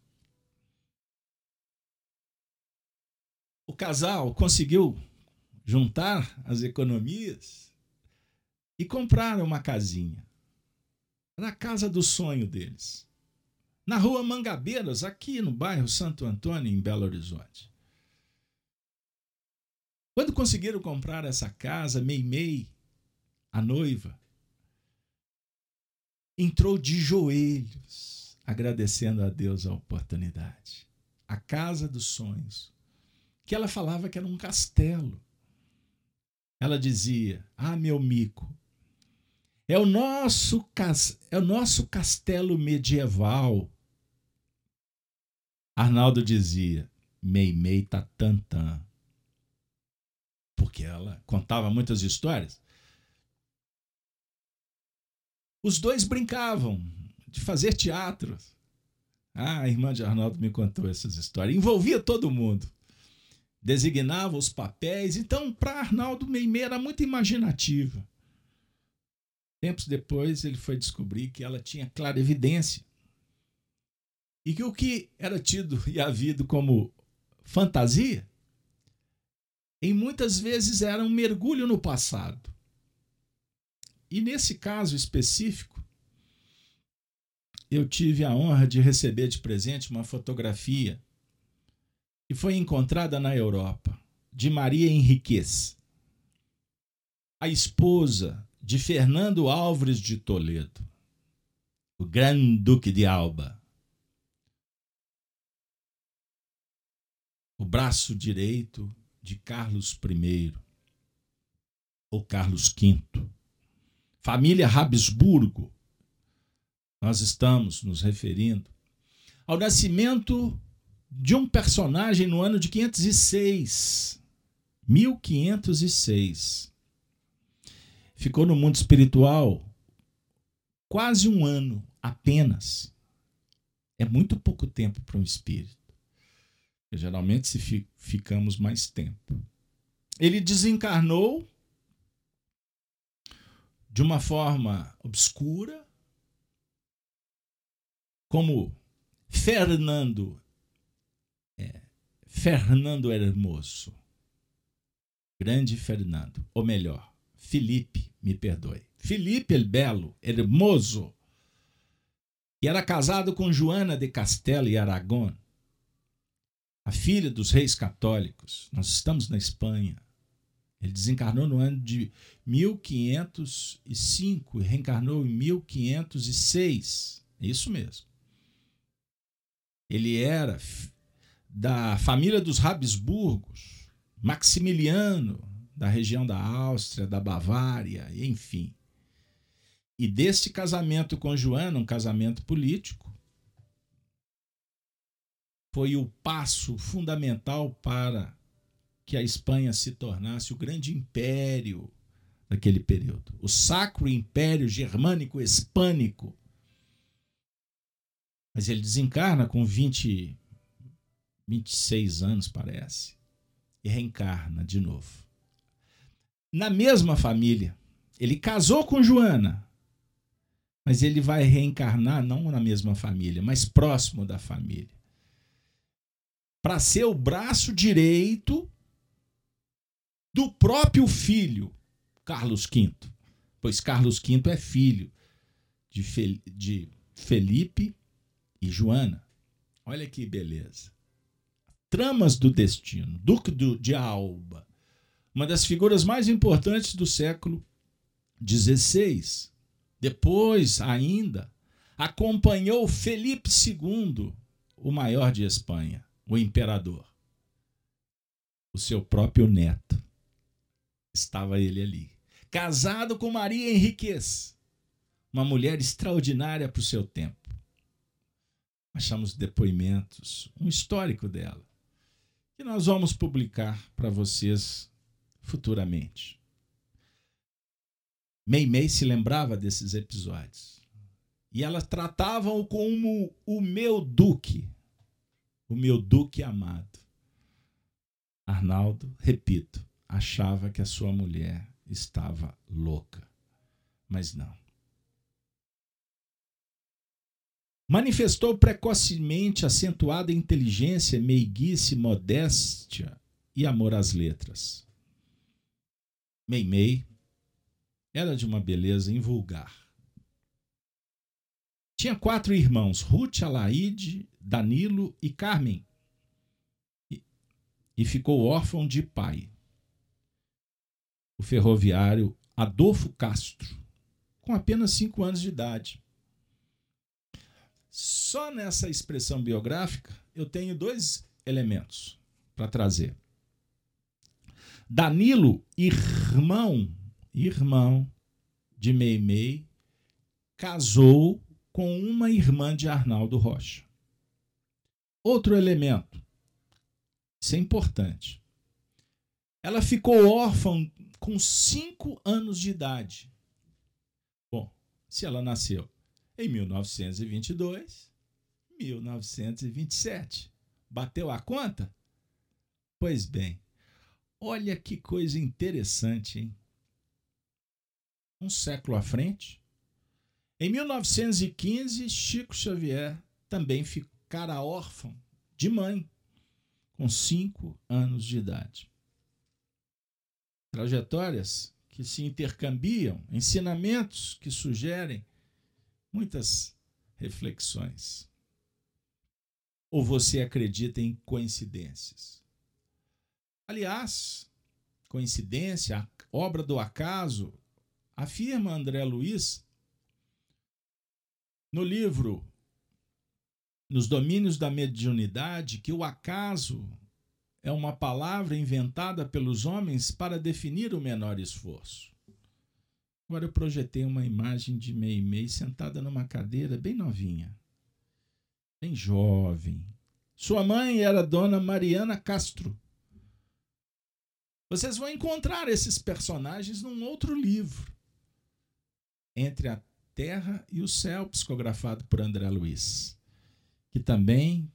O casal conseguiu juntar as economias e comprar uma casinha. Na casa do sonho deles. na rua Mangabeiras, aqui no bairro Santo Antônio, em Belo Horizonte. Quando conseguiram comprar essa casa, Meimei, a noiva, entrou de joelhos, agradecendo a Deus a oportunidade. A casa dos sonhos, que ela falava que era um castelo. Ela dizia: Ah, meu mico, é o nosso, é o nosso castelo medieval. Arnaldo dizia: Meimei tá tantã. Porque ela contava muitas histórias. Os dois brincavam de fazer teatro. Ah, a irmã de Arnaldo me contou essas histórias. Envolvia todo mundo. Designava os papéis. Então, para Arnaldo, Meimei era muito imaginativa. Tempos depois, ele foi descobrir que ela tinha clara evidência e que o que era tido e havido como fantasia, em muitas vezes era um mergulho no passado. E nesse caso específico, eu tive a honra de receber de presente uma fotografia que foi encontrada na Europa, de Maria Henriquez, a esposa de Fernando Álvares de Toledo, o Grande Duque de Alba. O braço direito de Carlos I, ou Carlos V. Família Habsburgo. Nós estamos nos referindo ao nascimento de um personagem no ano de 506. 1506 ficou no mundo espiritual quase um ano apenas. É muito pouco tempo para um espírito. Geralmente se fi ficamos mais tempo. Ele desencarnou de uma forma obscura, como Fernando é, Fernando Hermoso, grande Fernando, ou melhor, Felipe me perdoe. Felipe el Belo, hermoso, que era casado com Joana de Castela e Aragão, a filha dos reis católicos. Nós estamos na Espanha. Ele desencarnou no ano de 1505 e reencarnou em 1506. É isso mesmo. Ele era da família dos Habsburgos, Maximiliano, da região da Áustria, da Bavária, enfim. E deste casamento com Joana, um casamento político, foi o passo fundamental para que a Espanha se tornasse o grande império daquele período. O Sacro Império Germânico Hispânico. Mas ele desencarna com 20, 26 anos, parece, e reencarna de novo na mesma família. Ele casou com Joana, mas ele vai reencarnar não na mesma família, mas próximo da família. Para ser o braço direito do próprio filho, Carlos V. Pois Carlos V é filho de, Fel de Felipe e Joana. Olha que beleza. Tramas do destino. Duque de Alba uma das figuras mais importantes do século XVI. Depois, ainda, acompanhou Felipe II, o maior de Espanha, o imperador. O seu próprio neto. Estava ele ali. Casado com Maria Henriquez, uma mulher extraordinária para o seu tempo. Achamos depoimentos, um histórico dela, que nós vamos publicar para vocês futuramente. Meimei se lembrava desses episódios. E elas tratavam-o como o meu duque, o meu duque amado. Arnaldo, repito, achava que a sua mulher estava louca, mas não. Manifestou precocemente acentuada inteligência, meiguice, modéstia e amor às letras. Meimei era de uma beleza invulgar. Tinha quatro irmãos: Ruth, Alaide, Danilo e Carmen. E, ficou órfão de pai. O ferroviário Adolfo Castro, com apenas cinco anos de idade. Só nessa expressão biográfica eu tenho dois elementos para trazer. Danilo, irmão, irmão de Meimei, casou com uma irmã de Arnaldo Rocha. Outro elemento, isso é importante. Ela ficou órfã com cinco anos de idade. Bom, se ela nasceu em 1922, 1927, bateu a conta? Pois bem, olha que coisa interessante, hein? Um século à frente, em 1915, Chico Xavier também ficara órfão de mãe, com cinco anos de idade. Trajetórias que se intercambiam, ensinamentos que sugerem muitas reflexões. Ou você acredita em coincidências? Aliás, coincidência, obra do acaso, afirma André Luiz no livro Nos Domínios da Mediunidade, que o acaso é uma palavra inventada pelos homens para definir o menor esforço. Agora eu projetei uma imagem de Mei Mei sentada numa cadeira bem novinha, bem jovem. Sua mãe era Dona Mariana Castro. Vocês vão encontrar esses personagens num outro livro. Entre a Terra e o Céu, psicografado por André Luiz, que também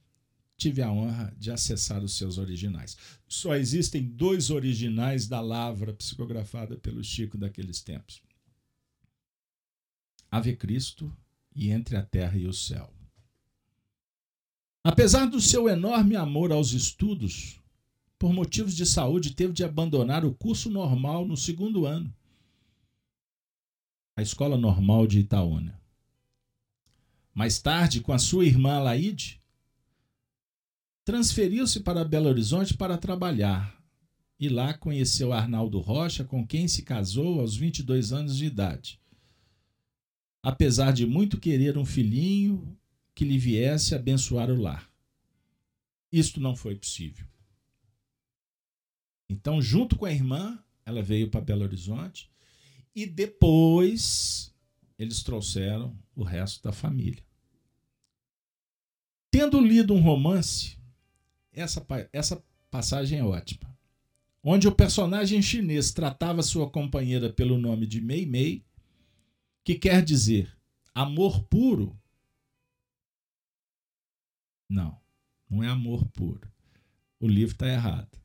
tive a honra de acessar os seus originais. Só existem dois originais da Lavra, psicografada pelo Chico daqueles tempos: Ave Cristo e Entre a Terra e o Céu. Apesar do seu enorme amor aos estudos, por motivos de saúde, teve de abandonar o curso normal no segundo ano a Escola Normal de Itaúna. Mais tarde, com a sua irmã Laide, transferiu-se para Belo Horizonte para trabalhar e lá conheceu Arnaldo Rocha, com quem se casou aos 22 anos de idade. Apesar de muito querer um filhinho que lhe viesse abençoar o lar. Isto não foi possível. Então, junto com a irmã, ela veio para Belo Horizonte e depois eles trouxeram o resto da família. Tendo lido um romance, essa, essa passagem é ótima, onde o personagem chinês tratava sua companheira pelo nome de Mei Mei, que quer dizer amor puro. Não, não é amor puro. O livro está errado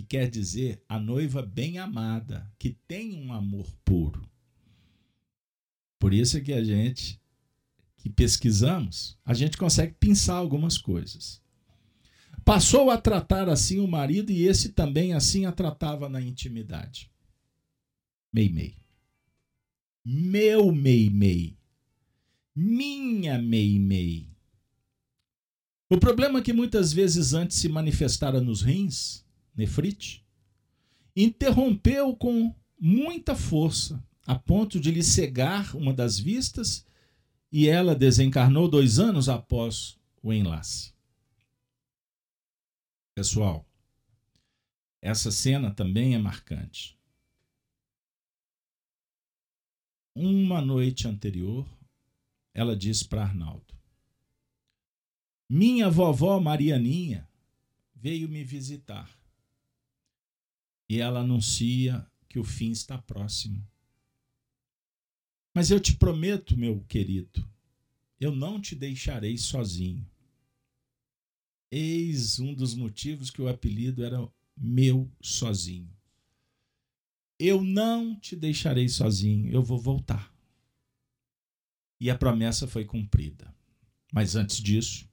que quer dizer a noiva bem amada, que tem um amor puro. Por isso é que a gente que pesquisamos, a gente consegue pensar algumas coisas. Passou a tratar assim o marido e esse também assim a tratava na intimidade. Mei-mei. Meu mei-mei. Minha mei-mei. O problema é que muitas vezes antes se manifestara nos rins, nefrite, interrompeu com muita força, a ponto de lhe cegar uma das vistas, e ela desencarnou dois anos após o enlace. Pessoal, essa cena também é marcante. Uma noite anterior, ela disse para Arnaldo: Minha vovó Marianinha veio me visitar e ela anuncia que o fim está próximo. Mas eu te prometo, meu querido, eu não te deixarei sozinho. Eis um dos motivos que o apelido era meu sozinho. Eu não te deixarei sozinho, eu vou voltar. E a promessa foi cumprida. Mas antes disso,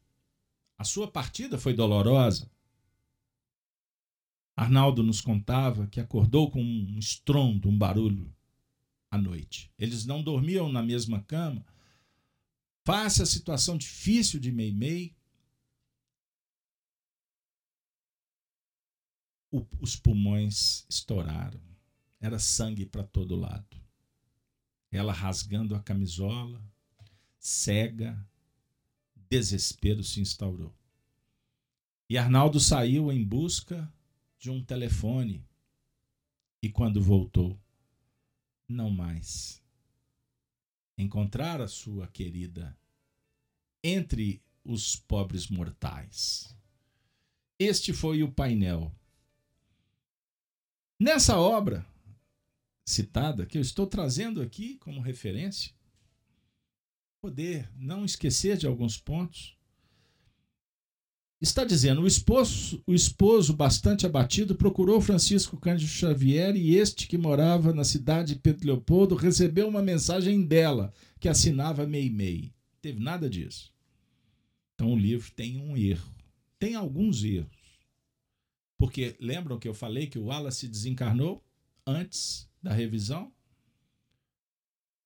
a sua partida foi dolorosa. Arnaldo nos contava que acordou com um estrondo, um barulho à noite. Eles não dormiam na mesma cama face à situação difícil de Meimei, os pulmões estouraram. Era sangue para todo lado. Ela rasgando a camisola, cega, desespero se instaurou. E Arnaldo saiu em busca de um telefone. E quando voltou, não mais. Encontrar a sua querida entre os pobres mortais. Este foi o painel. Nessa obra citada, que eu estou trazendo aqui como referência, poder não esquecer de alguns pontos. Está dizendo: o esposo, o esposo, bastante abatido, procurou Francisco Cândido Xavier e este, que morava na cidade de Pedro Leopoldo, recebeu uma mensagem dela, que assinava Meimei. Teve nada disso. Então o livro tem um erro. Tem alguns erros. Porque lembram que eu falei que o Wallace desencarnou antes da revisão?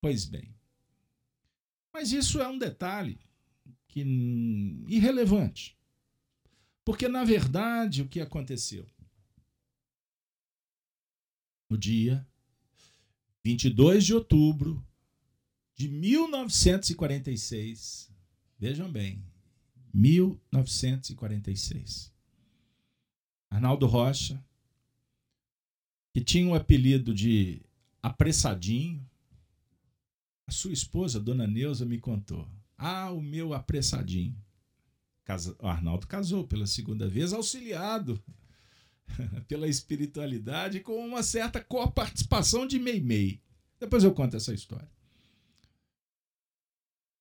Pois bem. Mas isso é um detalhe que irrelevante. Porque, na verdade, o que aconteceu? No dia 22 de outubro de 1946, vejam bem, 1946, Arnaldo Rocha, que tinha o um apelido de Apressadinho, a sua esposa, Dona Neuza, me contou. Ah, o meu apressadinho. O Arnaldo casou pela segunda vez, auxiliado pela espiritualidade, com uma certa coparticipação de Meimei. Depois eu conto essa história.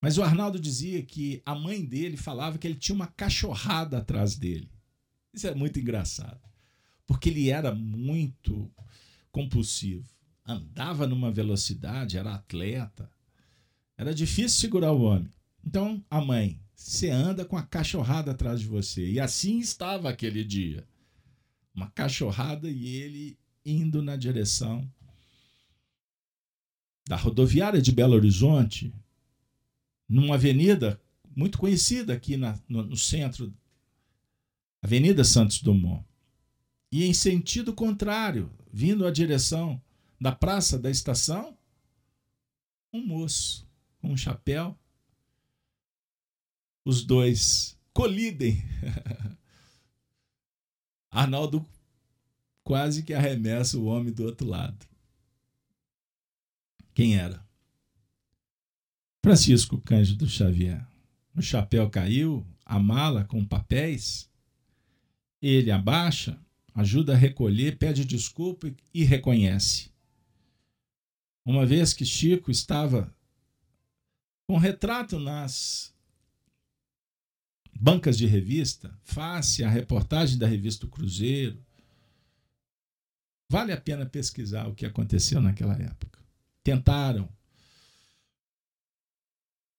Mas o Arnaldo dizia que a mãe dele falava que ele tinha uma cachorrada atrás dele. Isso é muito engraçado. Porque ele era muito compulsivo. Andava numa velocidade, era atleta. Era difícil segurar o homem. Então, a mãe, você anda com a cachorrada atrás de você. E assim estava aquele dia. Uma cachorrada e ele indo na direção da rodoviária de Belo Horizonte, numa avenida muito conhecida aqui na, no, no centro, Avenida Santos Dumont. E em sentido contrário, vindo à direção da praça da estação, um moço com um chapéu. Os dois colidem. Arnaldo quase que arremessa o homem do outro lado. Quem era? Francisco Cândido Xavier. O chapéu caiu, a mala com papéis. Ele abaixa, ajuda a recolher, pede desculpa e reconhece. Uma vez que Chico estava com retrato nas bancas de revista, face à reportagem da revista Cruzeiro. Vale a pena pesquisar o que aconteceu naquela época. Tentaram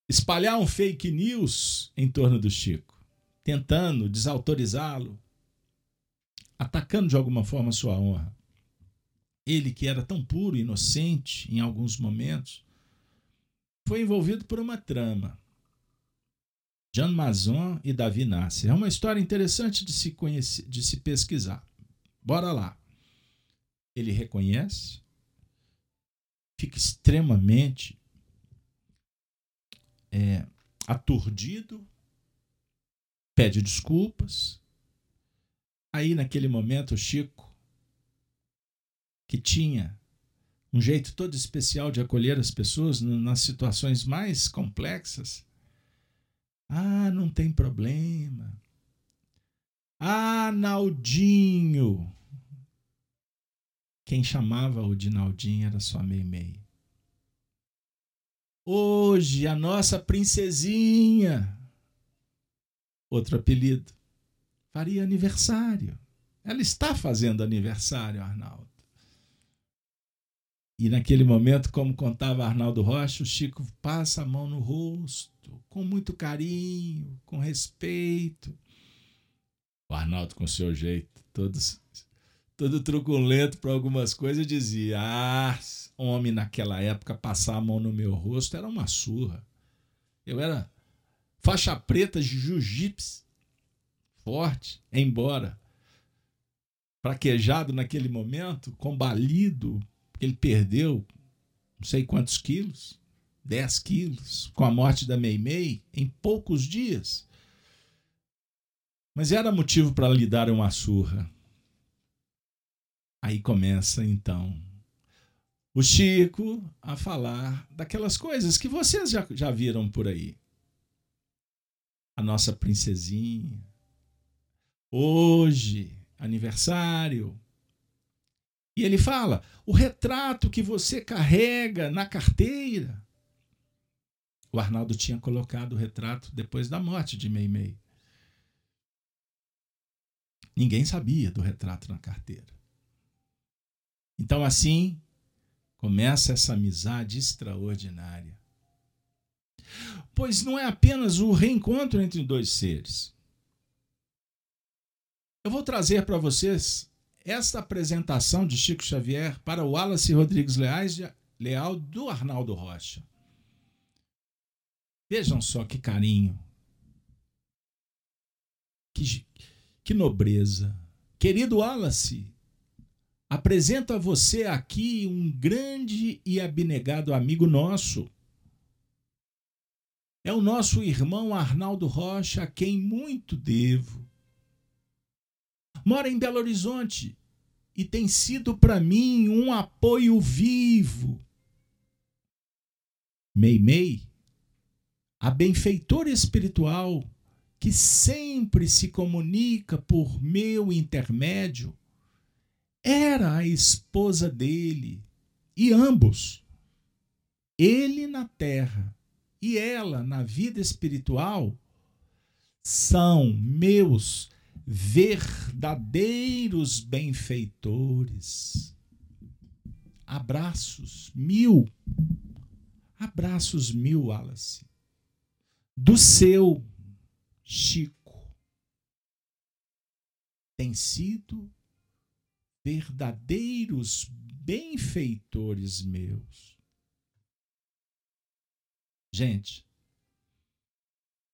espalhar um fake news em torno do Chico, tentando desautorizá-lo, atacando de alguma forma sua honra. Ele que era tão puro e inocente em alguns momentos, foi envolvido por uma trama. Jean Mazon e Davi Nasser. É uma história interessante de se conhecer, de se pesquisar. Bora lá. Ele reconhece, fica extremamente é, aturdido, pede desculpas. Aí, naquele momento, o Chico, que tinha um jeito todo especial de acolher as pessoas nas situações mais complexas. Ah, não tem problema. Ah, Naldinho. Quem chamava o de Naldinho era só Meimei. Hoje, a nossa princesinha, outro apelido, faria aniversário. Ela está fazendo aniversário, Arnaldo. E naquele momento, como contava Arnaldo Rocha, o Chico passa a mão no rosto, com muito carinho, com respeito. O Arnaldo, com seu jeito, todos, todo truculento para algumas coisas, dizia: Ah, homem naquela época passar a mão no meu rosto era uma surra. Eu era faixa preta de jiu-jitsu, forte, embora fraquejado naquele momento, combalido, ele perdeu não sei quantos quilos, 10 quilos, com a morte da Meimei, em poucos dias. Mas era motivo para lhe dar uma surra. Aí começa então o Chico a falar daquelas coisas que vocês já, já viram por aí. A nossa princesinha. Hoje, aniversário. E ele fala: o retrato que você carrega na carteira. O Arnaldo tinha colocado o retrato depois da morte de Meimei. Ninguém sabia do retrato na carteira. Então, assim, começa essa amizade extraordinária. Pois não é apenas o reencontro entre dois seres. Eu vou trazer para vocês esta apresentação de Chico Xavier para o Wallace Rodrigues Leal do Arnaldo Rocha. Vejam só que carinho, que, que nobreza. Querido Wallace, apresento a você aqui um grande e abnegado amigo nosso. É o nosso irmão Arnaldo Rocha, a quem muito devo mora em Belo Horizonte e tem sido para mim um apoio vivo. Meimei, a benfeitora espiritual que sempre se comunica por meu intermédio, era a esposa dele, e ambos, ele na terra e ela na vida espiritual, são meus verdadeiros benfeitores. Abraços mil. Abraços mil, Wallace. Do seu Chico. Tem sido verdadeiros benfeitores meus. Gente,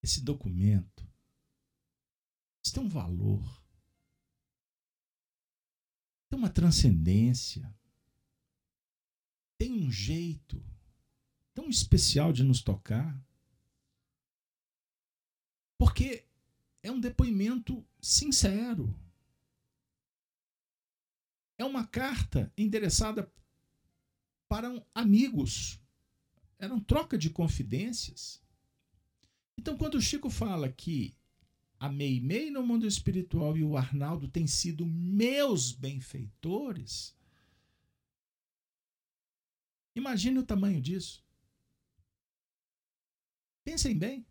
esse documento isso tem um valor. Tem uma transcendência. Tem um jeito tão especial de nos tocar. Porque é um depoimento sincero. É uma carta endereçada para amigos. Era uma troca de confidências. Então, quando o Chico fala que a Meimei no mundo espiritual e o Arnaldo têm sido meus benfeitores. Imagine o tamanho disso. Pensem bem.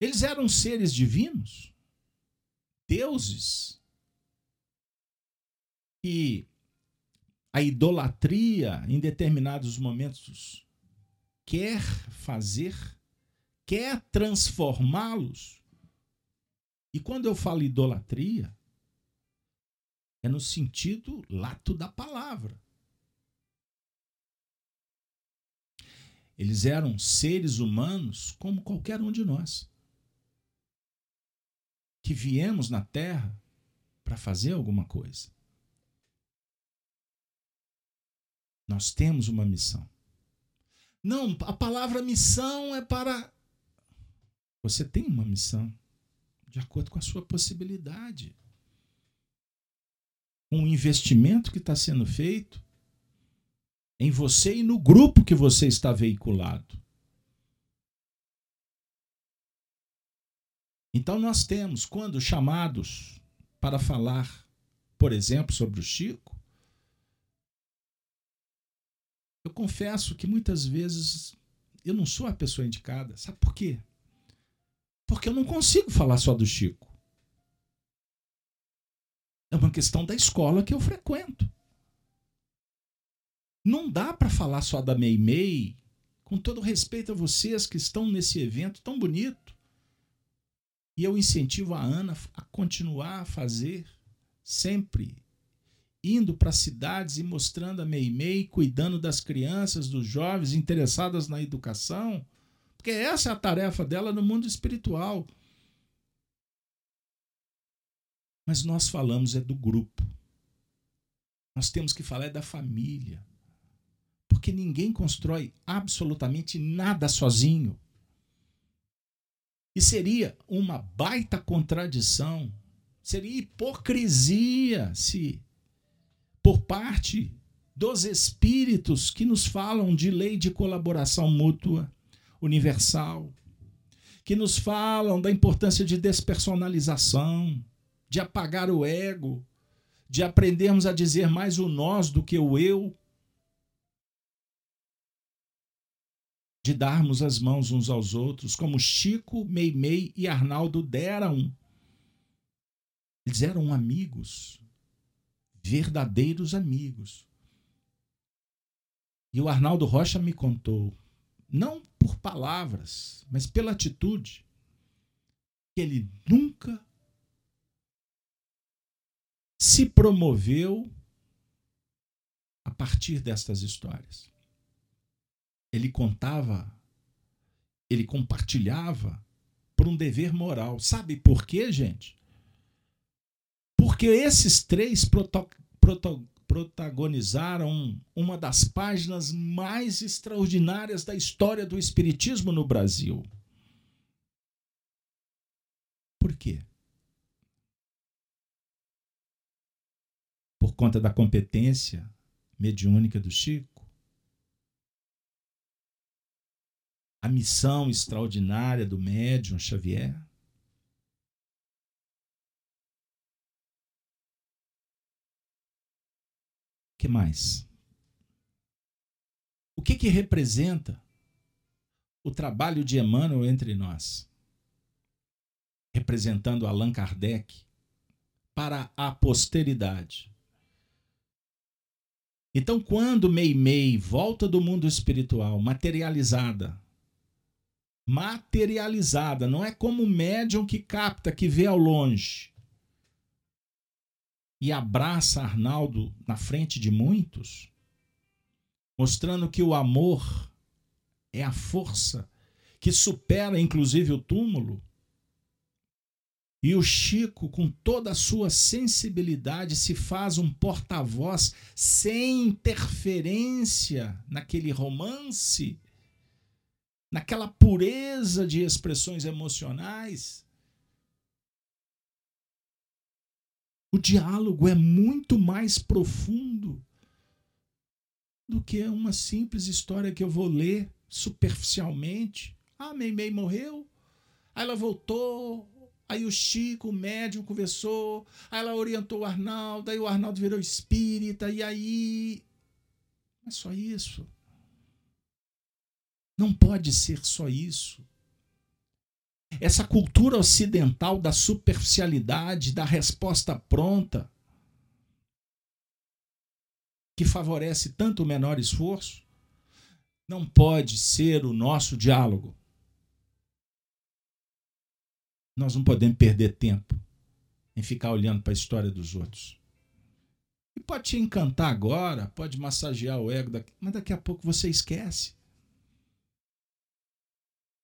Eles eram seres divinos, deuses, e a idolatria, em determinados momentos, quer fazer quer transformá-los. E quando eu falo idolatria, é no sentido lato da palavra. Eles eram seres humanos como qualquer um de nós, que viemos na Terra para fazer alguma coisa. Nós temos uma missão. Não, a palavra missão é para você tem uma missão de acordo com a sua possibilidade. Um investimento que está sendo feito em você e no grupo que você está veiculado. Então nós temos, quando chamados para falar, por exemplo, sobre o Chico, eu confesso que muitas vezes eu não sou a pessoa indicada. Sabe por quê? Porque eu não consigo falar só do Chico. É uma questão da escola que eu frequento. Não dá para falar só da Meimei, com todo respeito a vocês que estão nesse evento tão bonito. E eu incentivo a Ana a continuar a fazer sempre indo para cidades e mostrando a Meimei, cuidando das crianças, dos jovens interessadas na educação, porque essa é a tarefa dela no mundo espiritual. Mas nós falamos é do grupo. Nós temos que falar é da família. Porque ninguém constrói absolutamente nada sozinho. E seria uma baita contradição, seria hipocrisia se, por parte dos espíritos que nos falam de lei de colaboração mútua universal, que nos falam da importância de despersonalização, de apagar o ego, de aprendermos a dizer mais o nós do que o eu, de darmos as mãos uns aos outros, como Chico, Meimei e Arnaldo deram. Eles eram amigos, verdadeiros amigos. E o Arnaldo Rocha me contou, não por palavras, mas pela atitude, que ele nunca se promoveu a partir destas histórias ele contava, ele compartilhava por um dever moral. Sabe por quê, gente? Porque esses três proto, proto, protagonizaram uma das páginas mais extraordinárias da história do Espiritismo no Brasil. Por quê? Por conta da competência mediúnica do Chico? a missão extraordinária do médium Xavier? Que mais? O que, que representa o trabalho de Emmanuel entre nós? Representando Allan Kardec para a posteridade. Então, quando Meimei volta do mundo espiritual, materializada, materializada, não é como o médium que capta, que vê ao longe e abraça Arnaldo na frente de muitos, mostrando que o amor é a força que supera inclusive o túmulo. E o Chico, com toda a sua sensibilidade, se faz um porta-voz sem interferência naquele romance naquela pureza de expressões emocionais. O diálogo é muito mais profundo do que uma simples história que eu vou ler superficialmente. Ah, Meimei morreu, aí ela voltou, aí o Chico, o médium, conversou, aí ela orientou o Arnaldo, aí o Arnaldo virou espírita, e aí. É só isso. Não pode ser só isso. Essa cultura ocidental da superficialidade, da resposta pronta, que favorece tanto o menor esforço, não pode ser o nosso diálogo. Nós não podemos perder tempo em ficar olhando para a história dos outros. E pode te encantar agora, pode massagear o ego, mas daqui a pouco você esquece.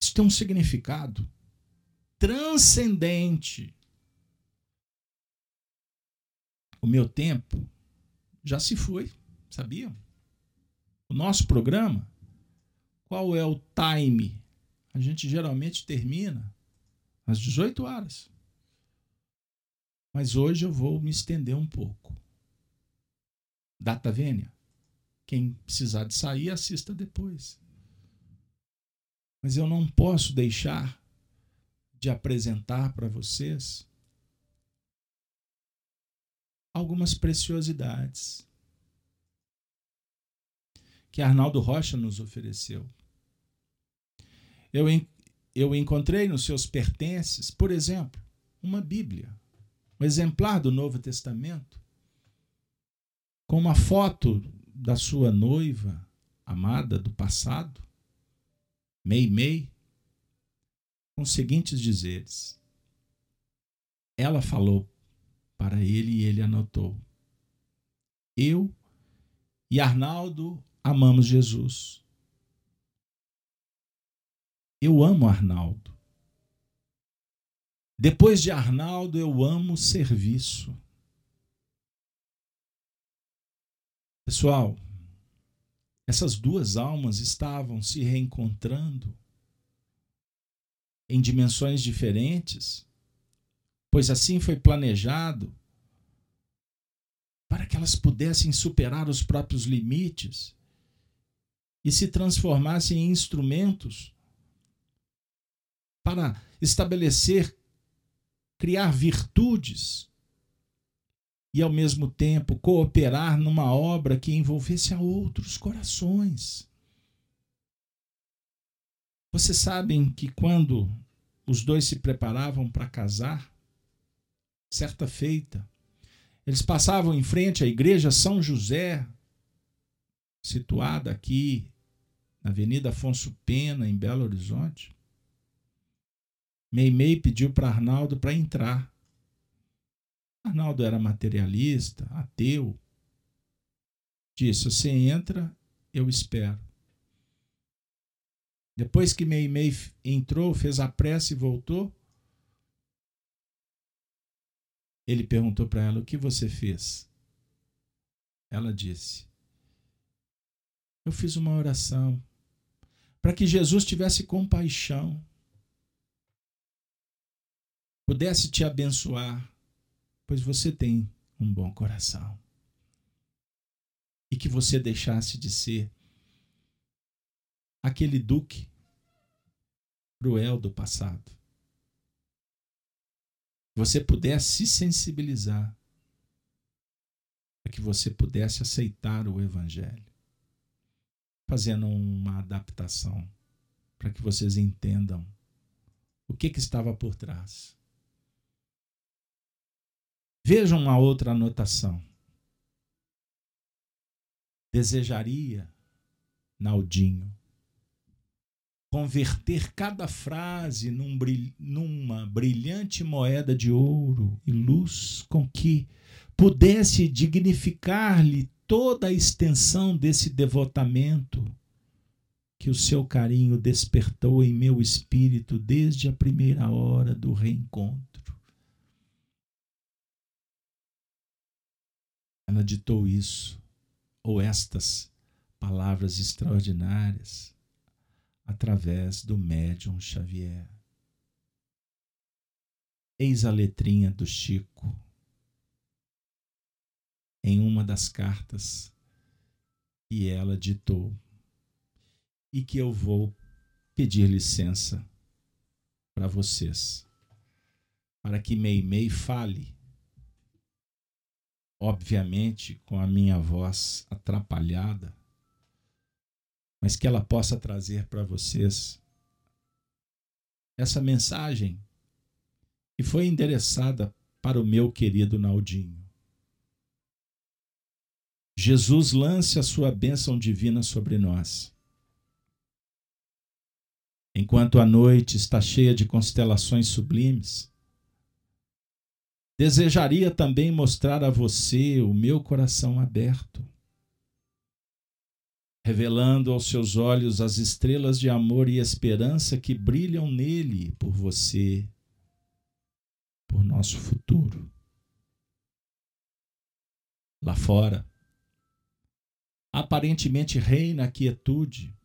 Isso tem um significado transcendente. O meu tempo já se foi, sabiam? O nosso programa, qual é o time? A gente geralmente termina às 18 horas. Mas hoje eu vou me estender um pouco. Data vênia. Quem precisar de sair, assista depois. Mas eu não posso deixar de apresentar para vocês algumas preciosidades que Arnaldo Rocha nos ofereceu. Eu, eu encontrei nos seus pertences, por exemplo, uma Bíblia, um exemplar do Novo Testamento, com uma foto da sua noiva amada do passado, Meimei, com os seguintes dizeres. Ela falou para ele e ele anotou. eu e Arnaldo amamos Jesus. Eu amo Arnaldo. Depois de Arnaldo, eu amo serviço. Pessoal, essas duas almas estavam se reencontrando em dimensões diferentes, pois assim foi planejado para que elas pudessem superar os próprios limites e se transformassem em instrumentos para estabelecer, criar virtudes e, ao mesmo tempo, cooperar numa obra que envolvesse a outros corações. Vocês sabem que quando os dois se preparavam para casar, certa feita, eles passavam em frente à igreja São José, situada aqui na Avenida Afonso Pena, em Belo Horizonte. Meimei pediu para Arnaldo para entrar. Arnaldo era materialista, ateu. Disse: Você entra, eu espero. Depois que Meimei entrou, fez a prece e voltou, Ele perguntou para ela: O que você fez? Ela disse: Eu fiz uma oração para que Jesus tivesse compaixão, pudesse te abençoar, pois você tem um bom coração. E que você deixasse de ser aquele duque cruel do passado você pudesse se sensibilizar, para que você pudesse aceitar o Evangelho, fazendo uma adaptação, para que vocês entendam o que, que estava por trás. Vejam uma outra anotação. Desejaria, Naldinho, converter cada frase num, numa brilhante moeda de ouro e luz com que pudesse dignificar-lhe toda a extensão desse devotamento que o seu carinho despertou em meu espírito desde a primeira hora do reencontro. Ela ditou isso, ou estas palavras extraordinárias através do médium Xavier. Eis a letrinha do Chico. Em uma das cartas que ela ditou. E que eu vou pedir licença para vocês, para que Meimei fale, obviamente com a minha voz atrapalhada, mas que ela possa trazer para vocês essa mensagem que foi endereçada para o meu querido Naldinho. Jesus lance a sua bênção divina sobre nós. Enquanto a noite está cheia de constelações sublimes, desejaria também mostrar a você o meu coração aberto revelando aos seus olhos as estrelas de amor e esperança que brilham nele por você, por nosso futuro. Lá fora, aparentemente reina a quietude.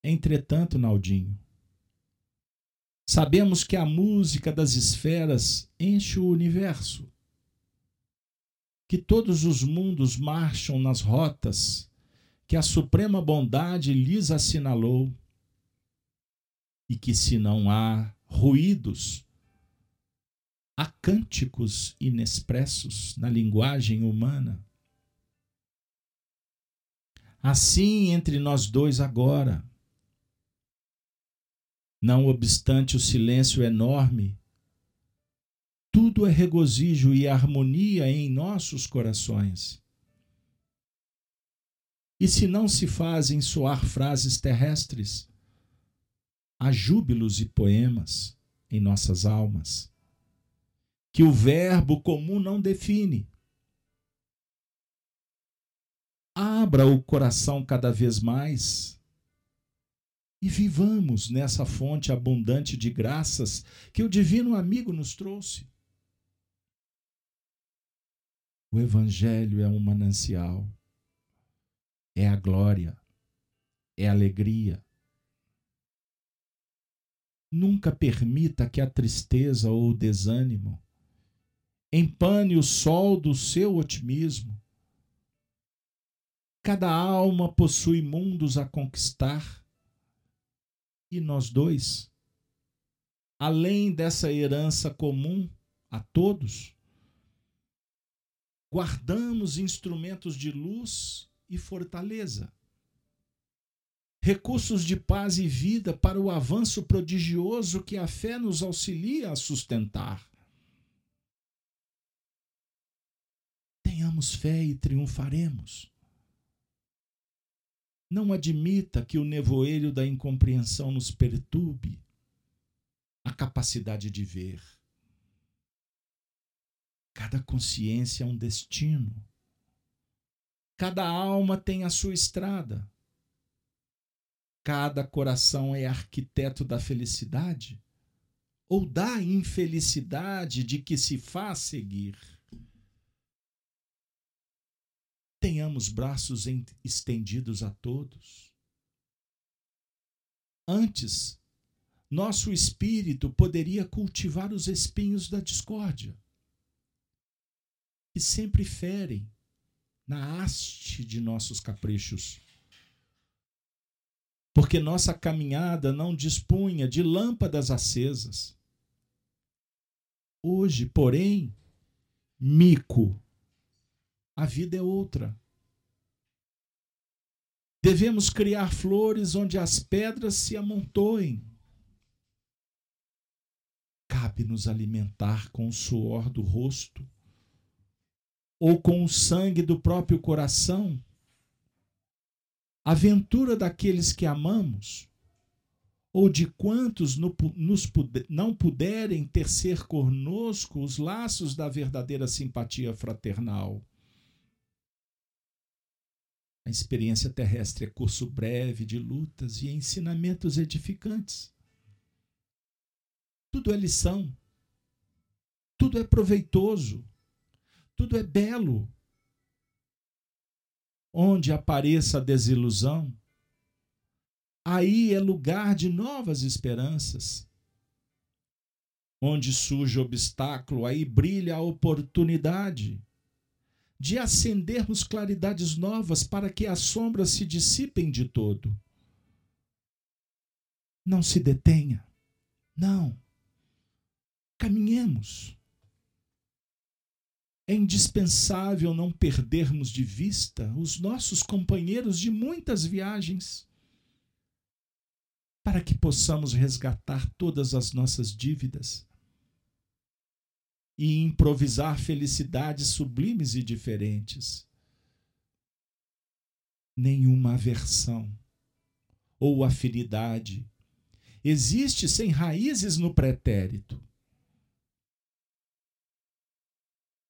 Entretanto, Naldinho, sabemos que a música das esferas enche o universo, que todos os mundos marcham nas rotas que a suprema bondade lhes assinalou, e que se não há ruídos, há cânticos inexpressos na linguagem humana. Assim entre nós dois agora, não obstante o silêncio enorme, tudo é regozijo e harmonia em nossos corações. E se não se fazem soar frases terrestres, há júbilos e poemas em nossas almas, que o verbo comum não define, Abra o coração cada vez mais e vivamos nessa fonte abundante de graças que o Divino Amigo nos trouxe. O Evangelho é um manancial, é a glória, é a alegria. Nunca permita que a tristeza ou o desânimo empane o sol do seu otimismo. Cada alma possui mundos a conquistar. E nós dois, além dessa herança comum a todos, guardamos instrumentos de luz e fortaleza, recursos de paz e vida para o avanço prodigioso que a fé nos auxilia a sustentar. Tenhamos fé e triunfaremos. Não admita que o nevoeiro da incompreensão nos perturbe a capacidade de ver. Cada consciência é um destino. Cada alma tem a sua estrada. Cada coração é arquiteto da felicidade ou da infelicidade de que se faz seguir. tenhamos braços estendidos a todos. Antes, nosso espírito poderia cultivar os espinhos da discórdia, que sempre ferem na haste de nossos caprichos. Porque nossa caminhada não dispunha de lâmpadas acesas. Hoje, porém, mico a vida é outra. Devemos criar flores onde as pedras se amontoem. Cabe nos alimentar com o suor do rosto ou com o sangue do próprio coração a ventura daqueles que amamos ou de quantos nos não puderem tecer conosco os laços da verdadeira simpatia fraternal. A experiência terrestre é curso breve de lutas e ensinamentos edificantes. Tudo é lição. Tudo é proveitoso. Tudo é belo. Onde apareça a desilusão, aí é lugar de novas esperanças. Onde surge obstáculo, aí brilha a oportunidade de acendermos claridades novas para que as sombras se dissipem de todo. Não se detenha. Não. Caminhemos. É indispensável não perdermos de vista os nossos companheiros de muitas viagens, para que possamos resgatar todas as nossas dívidas e improvisar felicidades sublimes e diferentes. Nenhuma aversão ou afinidade existe sem raízes no pretérito.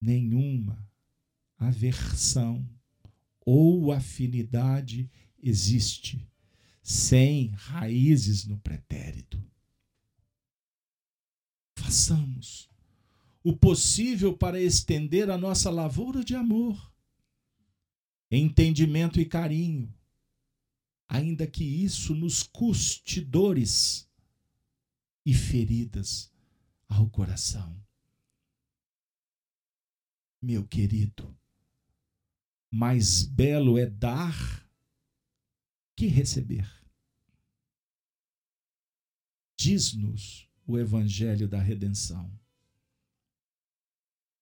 Nenhuma aversão ou afinidade existe sem raízes no pretérito. Façamos o possível para estender a nossa lavoura de amor, entendimento e carinho, ainda que isso nos custe dores e feridas ao coração. Meu querido, mais belo é dar que receber. Diz-nos o Evangelho da Redenção.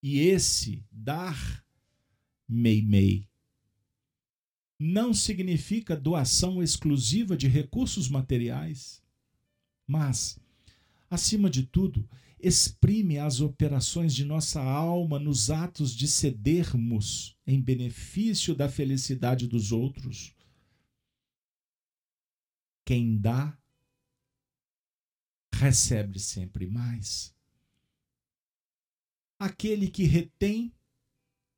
E esse dar mei-mei não significa doação exclusiva de recursos materiais, mas, acima de tudo, exprime as operações de nossa alma nos atos de cedermos em benefício da felicidade dos outros. Quem dá, recebe sempre mais. Aquele que retém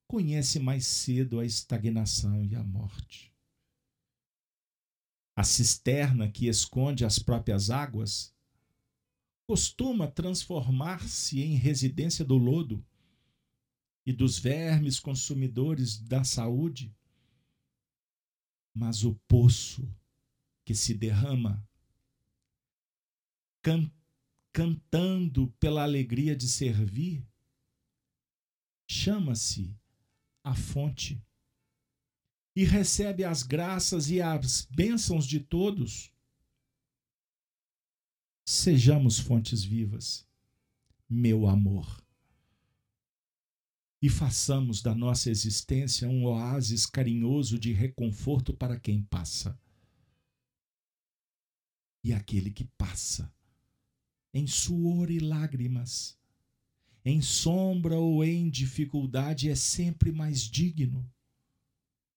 conhece mais cedo a estagnação e a morte. A cisterna que esconde as próprias águas costuma transformar-se em residência do lodo e dos vermes consumidores da saúde. Mas o poço que se derrama, can cantando pela alegria de servir, chama-se a fonte e recebe as graças e as bênçãos de todos. Sejamos fontes vivas, meu amor, e façamos da nossa existência um oásis carinhoso de reconforto para quem passa. E aquele que passa, em suor e lágrimas, em sombra ou em dificuldade, é sempre mais digno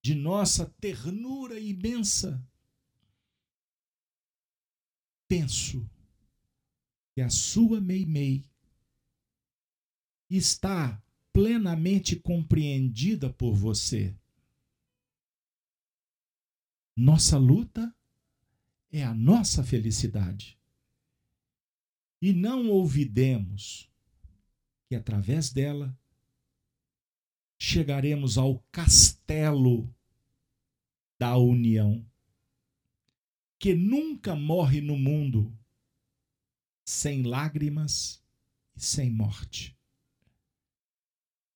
de nossa ternura imensa. Penso a sua Meimei está plenamente compreendida por você. Nossa luta é a nossa felicidade. E não ouvidemos que através dela chegaremos ao castelo da união, que nunca morre no mundo sem lágrimas e sem morte.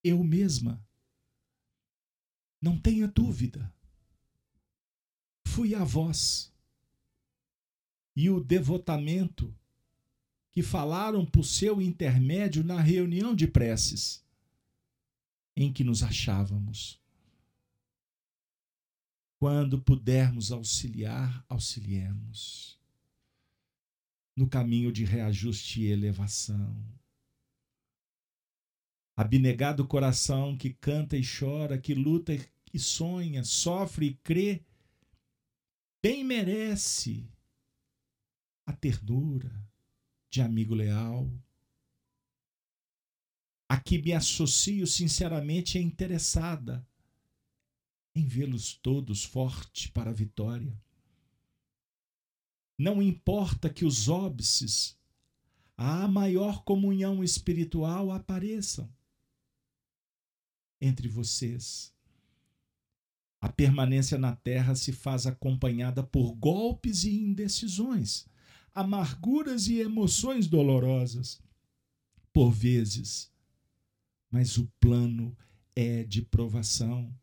Eu mesma, não tenha dúvida, fui a voz e o devotamento que falaram por seu intermédio na reunião de preces em que nos achávamos. Quando pudermos auxiliar, auxiliemos. No caminho de reajuste e elevação. Abnegado coração que canta e chora, que luta e sonha, sofre e crê, bem merece a ternura, de amigo leal, a que me associo sinceramente é interessada em vê-los todos forte para a vitória. Não importa que os óbices, a maior comunhão espiritual apareçam entre vocês. A permanência na terra se faz acompanhada por golpes e indecisões amarguras e emoções dolorosas, por vezes. Mas o plano é de provação.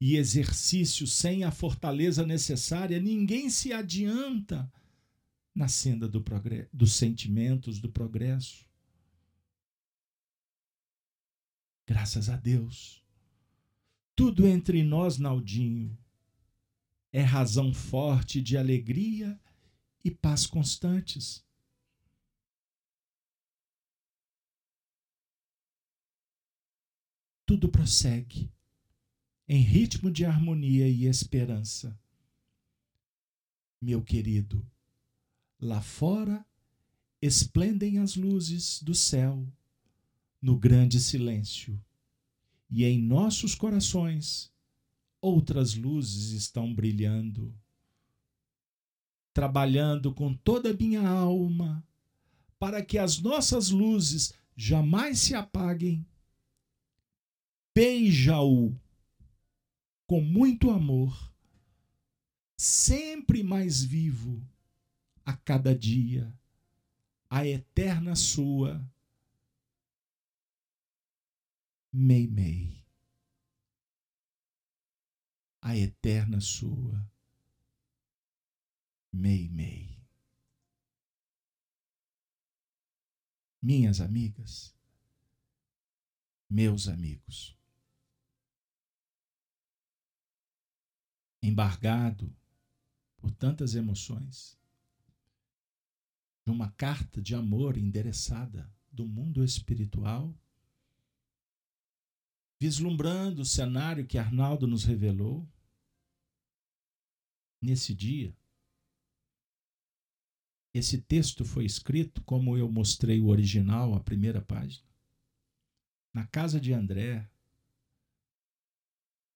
E exercício sem a fortaleza necessária, ninguém se adianta na senda do dos sentimentos do progresso. Graças a Deus. Tudo entre nós, Naldinho, é razão forte de alegria e paz constantes. Tudo prossegue em ritmo de harmonia e esperança. Meu querido, lá fora esplendem as luzes do céu no grande silêncio, e em nossos corações outras luzes estão brilhando trabalhando com toda a minha alma para que as nossas luzes jamais se apaguem. Beija-o com muito amor, sempre mais vivo a cada dia, a eterna sua Meimei. A eterna sua Meimei. Minhas amigas, meus amigos, embargado por tantas emoções, de uma carta de amor endereçada do mundo espiritual, vislumbrando o cenário que Arnaldo nos revelou, nesse dia, esse texto foi escrito, como eu mostrei o original, a primeira página, na casa de André,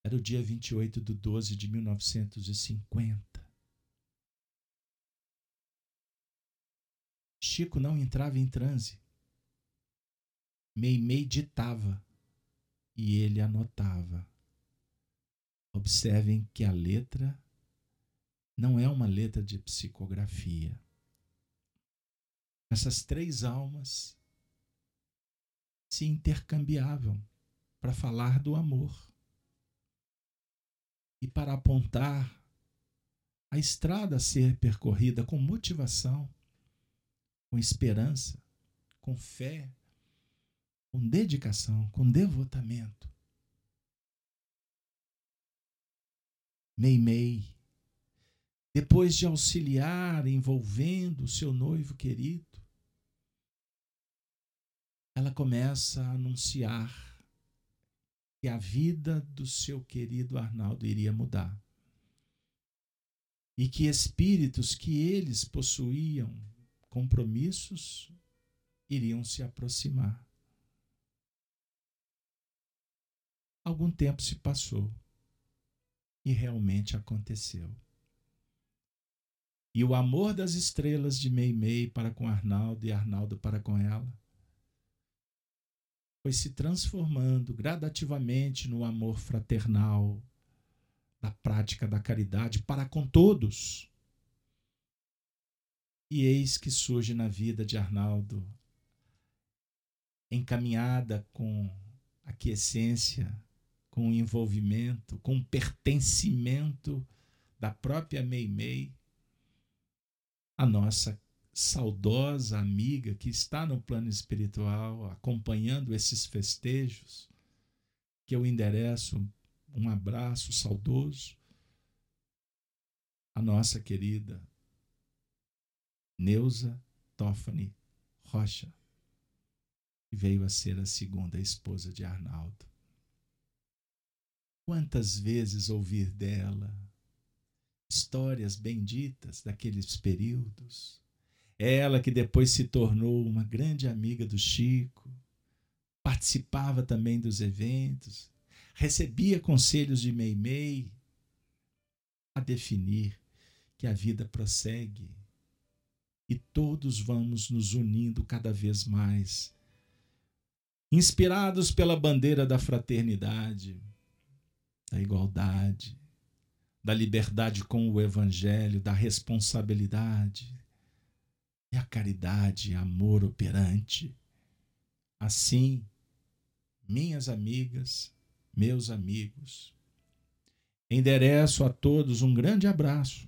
Era o dia 28 de 12 de 1950. Chico não entrava em transe. Meimei ditava e ele anotava. Observem que a letra não é uma letra de psicografia. Essas três almas se intercambiavam para falar do amor e para apontar a estrada a ser percorrida com motivação, com esperança, com fé, com dedicação, com devotamento. Meimei, depois de auxiliar envolvendo o seu noivo querido, ela começa a anunciar que a vida do seu querido Arnaldo iria mudar. E que espíritos que eles possuíam compromissos iriam se aproximar. Algum tempo se passou e realmente aconteceu. E o amor das estrelas de Meimei para com Arnaldo e Arnaldo para com ela foi se transformando gradativamente no amor fraternal, na prática da caridade para com todos. E eis que surge na vida de Arnaldo, encaminhada com aquiescência, com envolvimento, com pertencimento da própria Meimei, a nossa saudosa amiga que está no plano espiritual acompanhando esses festejos, que eu endereço um abraço saudoso a nossa querida Neuza Toffani Rocha, que veio a ser a segunda esposa de Arnaldo. Quantas vezes ouvir dela histórias benditas daqueles períodos, ela que depois se tornou uma grande amiga do Chico, participava também dos eventos, recebia conselhos de Meimei, a definir que a vida prossegue e todos vamos nos unindo cada vez mais, inspirados pela bandeira da fraternidade, da igualdade, da liberdade com o Evangelho, da responsabilidade, é a caridade, amor operante. Assim, minhas amigas, meus amigos, endereço a todos um grande abraço.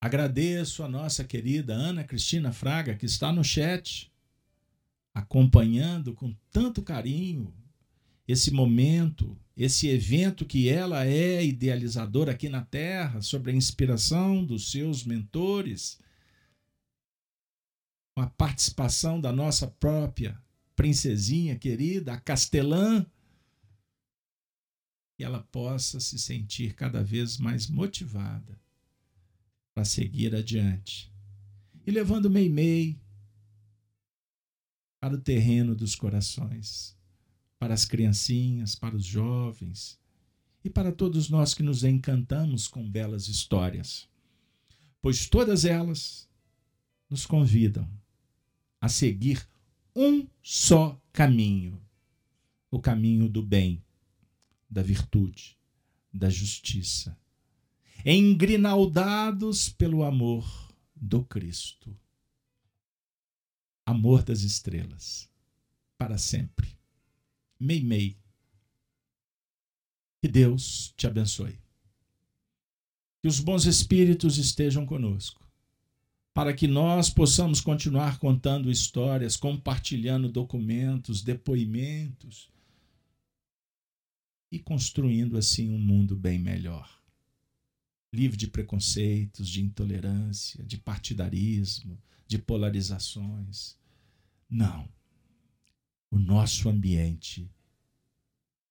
Agradeço a nossa querida Ana Cristina Fraga, que está no chat, acompanhando com tanto carinho esse momento, esse evento que ela é idealizadora aqui na Terra, sobre a inspiração dos seus mentores com a participação da nossa própria princesinha querida, a Castelã, que ela possa se sentir cada vez mais motivada para seguir adiante. E levando Meimei para o terreno dos corações, para as criancinhas, para os jovens e para todos nós que nos encantamos com belas histórias, pois todas elas nos convidam a seguir um só caminho: o caminho do bem, da virtude, da justiça, engrinaldados pelo amor do Cristo. Amor das estrelas, para sempre. Meimei. Que Deus te abençoe. Que os bons espíritos estejam conosco para que nós possamos continuar contando histórias, compartilhando documentos, depoimentos e construindo assim um mundo bem melhor. Livre de preconceitos, de intolerância, de partidarismo, de polarizações. Não. O nosso ambiente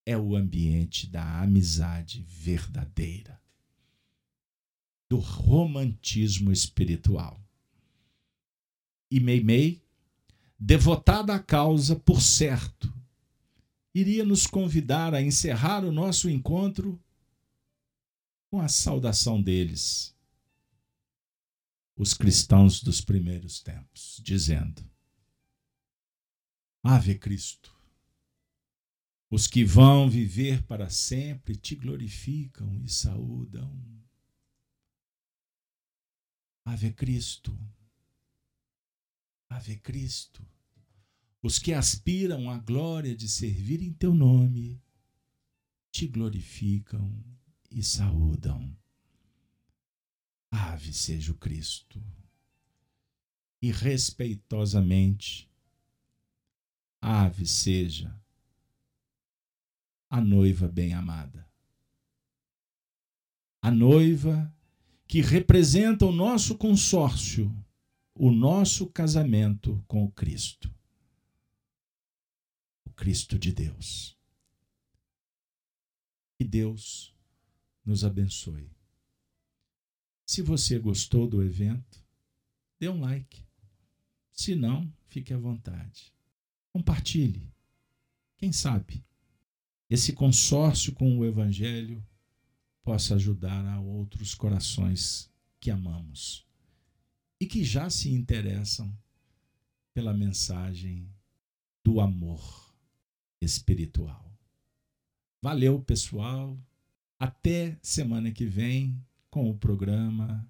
é o ambiente da amizade verdadeira, do romantismo espiritual e Meimei, devotada à causa, por certo, iria nos convidar a encerrar o nosso encontro com a saudação deles, os cristãos dos primeiros tempos, dizendo: Ave Cristo. Os que vão viver para sempre te glorificam e saúdam. Ave Cristo. Ave Cristo. Os que aspiram à glória de servir em teu nome te glorificam e saúdam. Ave seja o Cristo. E respeitosamente, ave seja a noiva bem-amada. A noiva que representa o nosso consórcio, o nosso casamento com o Cristo. O Cristo de Deus. Que Deus nos abençoe. Se você gostou do evento, dê um like. Se não, fique à vontade. Compartilhe. Quem sabe? esse consórcio com o Evangelho possa ajudar a outros corações que amamos e que já se interessam pela mensagem do amor espiritual. Valeu, pessoal. Até semana que vem com o programa